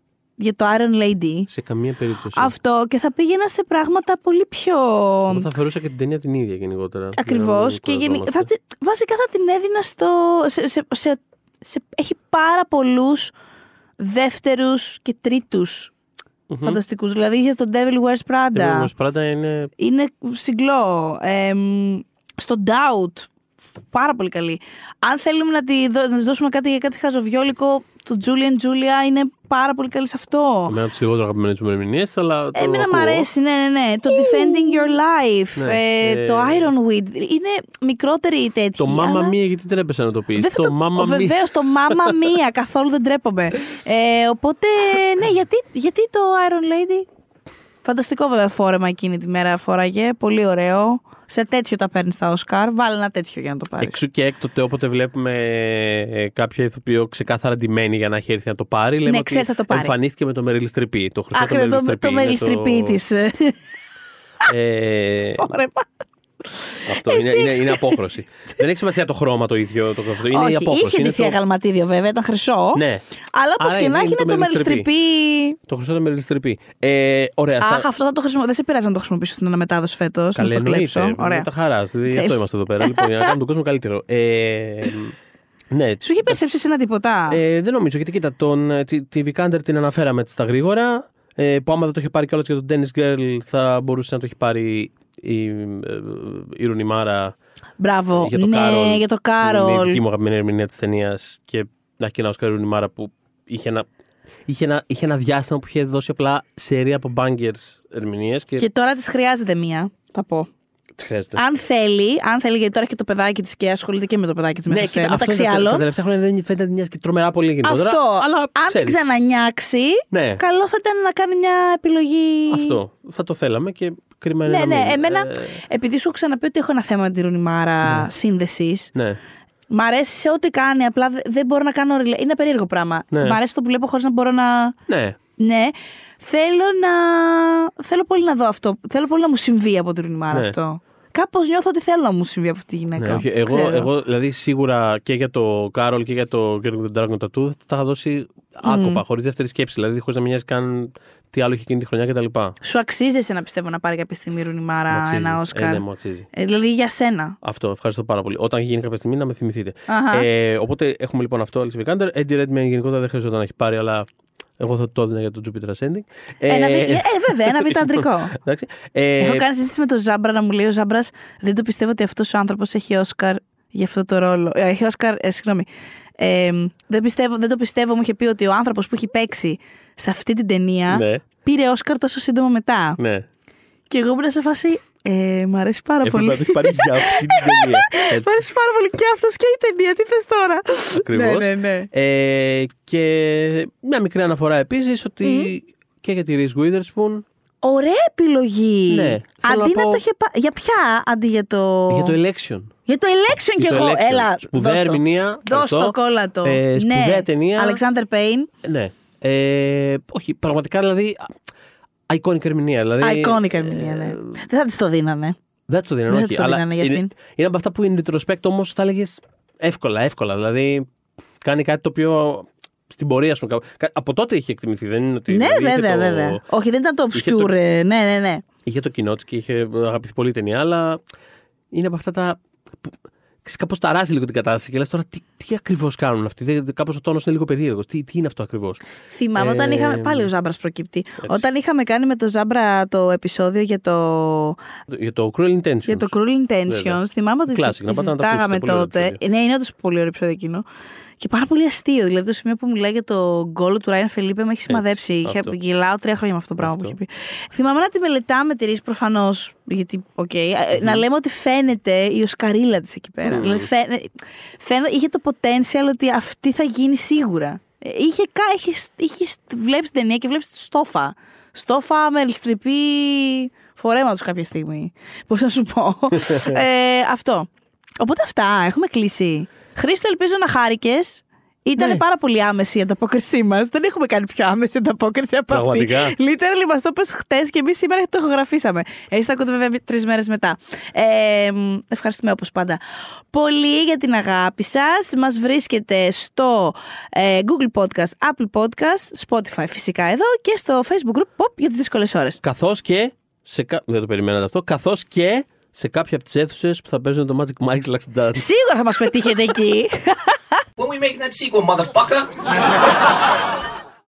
Speaker 2: για το Iron Lady.
Speaker 3: Σε καμία περίπτωση.
Speaker 2: Αυτό και θα πήγαινα σε πράγματα πολύ πιο.
Speaker 3: Εγώ θα φερούσα και την ταινία την ίδια γενικότερα.
Speaker 2: Ακριβώς.
Speaker 3: Για να μην
Speaker 2: Και γενι...
Speaker 3: κουραζόμαστε.
Speaker 2: θα, τη- βασικά θα την έδινα στο. Σε, σε, σε, σε- έχει πάρα πολλούς δεύτερους και τρίτους φανταστικούς. Δηλαδή είχε τον Devil Wears Prada.
Speaker 3: Ε, όμως, Prada είναι.
Speaker 2: Είναι συγκλώ. Εμ, στο Doubt. Πάρα πολύ καλή. Αν θέλουμε να, τη, δω- να της δώσουμε κάτι για κάτι χαζοβιόλικο, το Julian Julia είναι πάρα πολύ καλή σε αυτό.
Speaker 3: Εμένα από τις λιγότερο αγαπημένες μου ερμηνείες, αλλά. το
Speaker 2: Εμένα μου
Speaker 3: ακούω.
Speaker 2: αρέσει, ναι, ναι, ναι. Το Defending Your Life,
Speaker 3: Ναι,
Speaker 2: ε,
Speaker 3: ε,
Speaker 2: το Ironweed. Είναι μικρότερη τέτοια.
Speaker 3: Το Mamma
Speaker 2: αλλά-
Speaker 3: Mia, γιατί τρέπεσαι να το πεις;
Speaker 2: Δεν θα
Speaker 3: Το
Speaker 2: το
Speaker 3: Mamma Mia.
Speaker 2: Βεβαίως, το Mamma Mia. καθόλου δεν τρέπομαι. Ε, οπότε, ναι, γιατί, γιατί το Iron Lady; Φανταστικό βέβαια φόρεμα εκείνη τη μέρα φόραγε. Πολύ ωραίο. Σε τέτοιο τα παίρνεις στα Όσκαρ. Βάλε ένα τέτοιο για να το πάρεις.
Speaker 3: Εξού και έκτοτε, όποτε βλέπουμε ε, κάποια ηθοποιό ξεκάθαρα ντυμένη για να έχει έρθει να το πάρει, λέμε
Speaker 2: Ναι,
Speaker 3: ότι
Speaker 2: ξέρεις, θα το πάρει.
Speaker 3: εμφανίστηκε με το Meryl Streep. Το χρυσό
Speaker 2: Άκρη
Speaker 3: το Meryl
Speaker 2: το,
Speaker 3: Streep.
Speaker 2: το
Speaker 3: είναι
Speaker 2: Meryl Streep της.
Speaker 3: Ε,
Speaker 2: Φόρεμα.
Speaker 3: Αυτό
Speaker 2: Εσύ
Speaker 3: είναι, είναι,
Speaker 2: έχεις-
Speaker 3: είναι απόχρωση. Δεν έχει σημασία το χρώμα το ίδιο. Το, αυτό. είναι η
Speaker 2: Όχι,
Speaker 3: απόχρωση.
Speaker 2: είχε
Speaker 3: είναι
Speaker 2: τη θεία
Speaker 3: το,
Speaker 2: γαλματίδιο βέβαια, ήταν χρυσό.
Speaker 3: ναι,
Speaker 2: Αλλά όπως
Speaker 3: Άρα
Speaker 2: και να
Speaker 3: είναι
Speaker 2: έχει είναι
Speaker 3: το
Speaker 2: το
Speaker 3: Meryl
Speaker 2: Meryl
Speaker 3: Streep.
Speaker 2: Streep.
Speaker 3: το χρυσό το Meryl Streep. Ε, ωραία. στα-
Speaker 2: Αχ, αυτό θα το χρησιμοποιήσω. Δεν σε πειράζει να το χρησιμοποιήσω στην αναμετάδοση φέτος. Να
Speaker 3: Καλέ,
Speaker 2: στο κλέψω.
Speaker 3: εννοείται.
Speaker 2: Ωραία.
Speaker 3: Με τα χαράς. Δηλαδή,
Speaker 2: Τέλεια.
Speaker 3: αυτό είμαστε εδώ πέρα. Λοιπόν, για να κάνουμε τον κόσμο καλύτερο. Ε, ναι,
Speaker 2: Σου είχε περισσέψει ένα τίποτα;
Speaker 3: Ε, δεν νομίζω, γιατί κοίτα, τον, ε, τη, τη Vikander την αναφέραμε έτσι στα γρήγορα. Ε, που άμα δεν το είχε πάρει κιόλας για τον Dennis Girl, θα μπορούσε να το έχει πάρει η, ε, η Ρουνι Μάρα
Speaker 2: Μπράβο.
Speaker 3: για το
Speaker 2: ναι,
Speaker 3: Κάρολ.
Speaker 2: για το
Speaker 3: που Είναι η
Speaker 2: Κάρολ.
Speaker 3: δική μου αγαπημένη ερμηνεία της ταινίας και να έχει και ένα Όσκαρ η Rooney Mara που είχε ένα, είχε, ένα, είχε ένα διάστημα που είχε δώσει απλά σερί από bangers ερμηνείες και,
Speaker 2: Και τώρα της χρειάζεται μία, θα πω.
Speaker 3: τις χρειάζεται.
Speaker 2: Αν θέλει, αν θέλει, γιατί τώρα έχει και το παιδάκι της και ασχολείται και με το παιδάκι της μέσα σε.
Speaker 3: Ναι, κοίτα, αυτό
Speaker 2: Μεταξύ
Speaker 3: τα- Τα
Speaker 2: άλλων.
Speaker 3: τελευταία χρόνια δεν φαίνεται να νοιάζει και τρομερά πολύ γενικότερα.
Speaker 2: Αυτό.
Speaker 3: Αλλά
Speaker 2: αν την
Speaker 3: ξέρεις,
Speaker 2: ξανανοιάξει,
Speaker 3: Ναι.
Speaker 2: καλό θα ήταν να κάνει μια επιλογή.
Speaker 3: Αυτό. Θα το θέλαμε και κρίμα είναι
Speaker 2: Ναι,
Speaker 3: να
Speaker 2: ναι.
Speaker 3: μην.
Speaker 2: Εμένα,
Speaker 3: Ε,
Speaker 2: επειδή σου έχω ξαναπεί ότι έχω ένα θέμα με τη Ρουνιμάρα σύνδεσης.
Speaker 3: ναι.
Speaker 2: Μ' αρέσει σε ό,τι κάνει, απλά δε- δεν μπορώ να κάνω. relate. Είναι ένα περίεργο πράγμα.
Speaker 3: Ναι.
Speaker 2: Μ' αρέσει το που βλέπω χωρίς να μπορώ να.
Speaker 3: Ναι.
Speaker 2: Ναι. Θέλω να. Θέλω πολύ να δω αυτό. Θέλω πολύ να μου συμβεί από τη Ρουνιμάρα
Speaker 3: Ναι.
Speaker 2: αυτό. Κάπως νιώθω ότι θέλω να μου συμβεί από αυτή τη γυναίκα.
Speaker 3: Ναι, όχι, εγώ,
Speaker 2: Ξέρω.
Speaker 3: εγώ, δηλαδή, σίγουρα και για το Κάρολ και για το Girl with the Dragon Tattoo θα τα είχα δώσει άκοπα, χωρίς δεύτερη σκέψη. Δηλαδή, χωρίς να με νοιάζει καν τι άλλο είχε εκείνη τη χρονιά κτλ.
Speaker 2: Σου αξίζει εσένα πιστεύω να πάρει κάποια στιγμή η Ρουνιμάρα
Speaker 3: Μου αξίζει.
Speaker 2: ένα
Speaker 3: Ε,
Speaker 2: Όσκαρ;
Speaker 3: ναι, μου αξίζει.
Speaker 2: Ε, δηλαδή για σένα.
Speaker 3: Αυτό, ευχαριστώ πάρα πολύ. Όταν γίνει κάποια στιγμή να με θυμηθείτε.
Speaker 2: Αχα.
Speaker 3: Ε, οπότε έχουμε λοιπόν αυτό, Alice Vikander. Eddie Redmayne γενικότερα δεν χρειαζόταν να έχει πάρει, αλλά εγώ θα το έδινα για το Jupiter Ascending.
Speaker 2: Ένα βι- ε, βέβαια, ένα β' αντρικό.
Speaker 3: Εντάξει. Ε,
Speaker 2: Έχω κάνει συζήτηση με τον Ζάμπρα να μου λέει ο Ζάμπρας δεν το πιστεύω ότι αυτός ο άνθρωπος έχει Όσκαρ για αυτό το ρόλο. Ε, Έχει Όσκαρ, ε, συγγνώμη. Ε, δεν, πιστεύω, δεν το πιστεύω, μου είχε πει ότι ο άνθρωπος που έχει παίξει σε αυτή την ταινία
Speaker 3: Ναι,
Speaker 2: πήρε Όσκαρ τόσο σύντομα μετά.
Speaker 3: ναι.
Speaker 2: Και εγώ ήμουν σε φάση. Ε, μ' αρέσει πάρα
Speaker 3: Έπρεπε
Speaker 2: πολύ.
Speaker 3: να το έχει πάρει για αυτή την ταινία.
Speaker 2: Μ'
Speaker 3: Έτσι.
Speaker 2: αρέσει πάρα πολύ και αυτός και η ταινία. Τι θες τώρα;
Speaker 3: Ακριβώς.
Speaker 2: Ναι, ναι, ναι.
Speaker 3: Ε, και μια μικρή αναφορά επίσης ότι και για τη Reese Witherspoon
Speaker 2: Ωραία επιλογή.
Speaker 3: Ναι, θέλω
Speaker 2: Αντί
Speaker 3: να
Speaker 2: να,
Speaker 3: πω-
Speaker 2: το είχε πά- Για ποια, αντί για το.
Speaker 3: για το election.
Speaker 2: Για το election κι
Speaker 3: Για το
Speaker 2: εγώ.
Speaker 3: Election.
Speaker 2: Έλα.
Speaker 3: Σπουδαία
Speaker 2: δώσ' το.
Speaker 3: ερμηνεία.
Speaker 2: Δώσ' το
Speaker 3: ευχαριστώ.
Speaker 2: κόλλατο.
Speaker 3: Ε, σπουδαία
Speaker 2: ναι.
Speaker 3: ταινία.
Speaker 2: Αλεξάνδρ Πέιν.
Speaker 3: Ναι. Ε, όχι, πραγματικά δηλαδή. Iconic ερμηνεία. Δηλαδή,
Speaker 2: Iconic ερμηνεία, ναι. Δεν θα τη το δίνανε.
Speaker 3: Δεν το δίνανε,
Speaker 2: Δεν
Speaker 3: όχι.
Speaker 2: της το
Speaker 3: αλλά
Speaker 2: δίνανε για
Speaker 3: είναι,
Speaker 2: αυτήν.
Speaker 3: είναι από αυτά που in retrospect όμως θα έλεγες εύκολα, εύκολα. Δηλαδή κάνει κάτι το οποίο στην πορεία, ας πούμε. κάπου- κα- Από τότε είχε εκτιμηθεί, δεν είναι ότι.
Speaker 2: Ναι,
Speaker 3: δηλαδή, είχε
Speaker 2: βέβαια,
Speaker 3: το-
Speaker 2: βέβαια. Όχι, δεν ήταν το
Speaker 3: είχε το-
Speaker 2: obscure. ε, Ναι, ναι, ναι.
Speaker 3: Είχε το κοινό της και είχε αγαπηθεί πολύ η ταινία, αλλά είναι από αυτά τα. Που κάπως ταράζει λίγο την κατάσταση και λες τώρα τι, τι ακριβώς κάνουν αυτοί. Κάπως ο τόνος είναι λίγο περίεργος. Τι, τι είναι αυτό ακριβώς;
Speaker 2: Θυμάμαι όταν
Speaker 3: Ε,
Speaker 2: είχαμε. Πάλι ο Ζάμπρας προκύπτει. Όταν είχαμε κάνει με το Ζάμπρα το επεισόδιο για το,
Speaker 3: Για το Cruel Intentions.
Speaker 2: για το Cruel Intentions,
Speaker 3: Βέβαια.
Speaker 2: θυμάμαι ότι
Speaker 3: Classic,
Speaker 2: συ-
Speaker 3: να πάτε να το
Speaker 2: συζητάγαμε
Speaker 3: ακούσετε, πολύ ωραίο
Speaker 2: τότε.
Speaker 3: επεισόδιο.
Speaker 2: Ναι, είναι όντως πολύ ωραίο επεισόδιο εκείνο. Και πάρα πολύ αστείο. Δηλαδή το σημείο που μιλάει για τον κώλο του Ryan Phillippe με έχει σημαδέψει. Είχε,
Speaker 3: αυτό.
Speaker 2: γελάω τρία χρόνια με αυτό το πράγμα
Speaker 3: Αυτό.
Speaker 2: που είχε πει. Θυμάμαι να τη μελετάμε τη Reese προφανώς. Γιατί, οκ, ε, να λέμε ότι φαίνεται η Οσκαρίλα της εκεί πέρα.
Speaker 3: Μμμ.
Speaker 2: Δηλαδή φαίνε- φαίνε- είχε το potential ότι αυτή θα γίνει σίγουρα. Ε, Είχε, κα- έχεις, έχεις, βλέπεις την ταινία και βλέπεις στόφα. Στόφα με ελστρυπή φορέματος κάποια στιγμή. Πώς να σου πω. ε, αυτό. Οπότε αυτά, έχουμε κλείσει. Χρήστο, ελπίζω να χάρηκες. Ήταν
Speaker 3: Ναι.
Speaker 2: πάρα πολύ άμεση η ανταπόκρισή μας. Δεν έχουμε κάνει πιο άμεση ανταπόκριση από αυτή.
Speaker 3: Πραγματικά.
Speaker 2: Literally μας το πες χτες και εμείς σήμερα το ηχογραφήσαμε. Εσεί τα ακούτε βέβαια τρεις μέρες μετά. Ε, μ, ευχαριστούμε όπως πάντα πολύ για την αγάπη σας. Μας βρίσκεται στο ε, Google Podcast, Apple Podcast, Spotify φυσικά εδώ και στο Facebook group Pop για τις δύσκολες ώρες.
Speaker 3: Καθώς και. Σε, κα- δεν το περιμένατε αυτό. Καθώς και σε κάποια από τις αίθουσες που θα παίζουν το Magic Mike's Last Dance.
Speaker 2: Σίγουρα θα μας πετύχετε εκεί.
Speaker 1: When we making that sequel, motherfucker?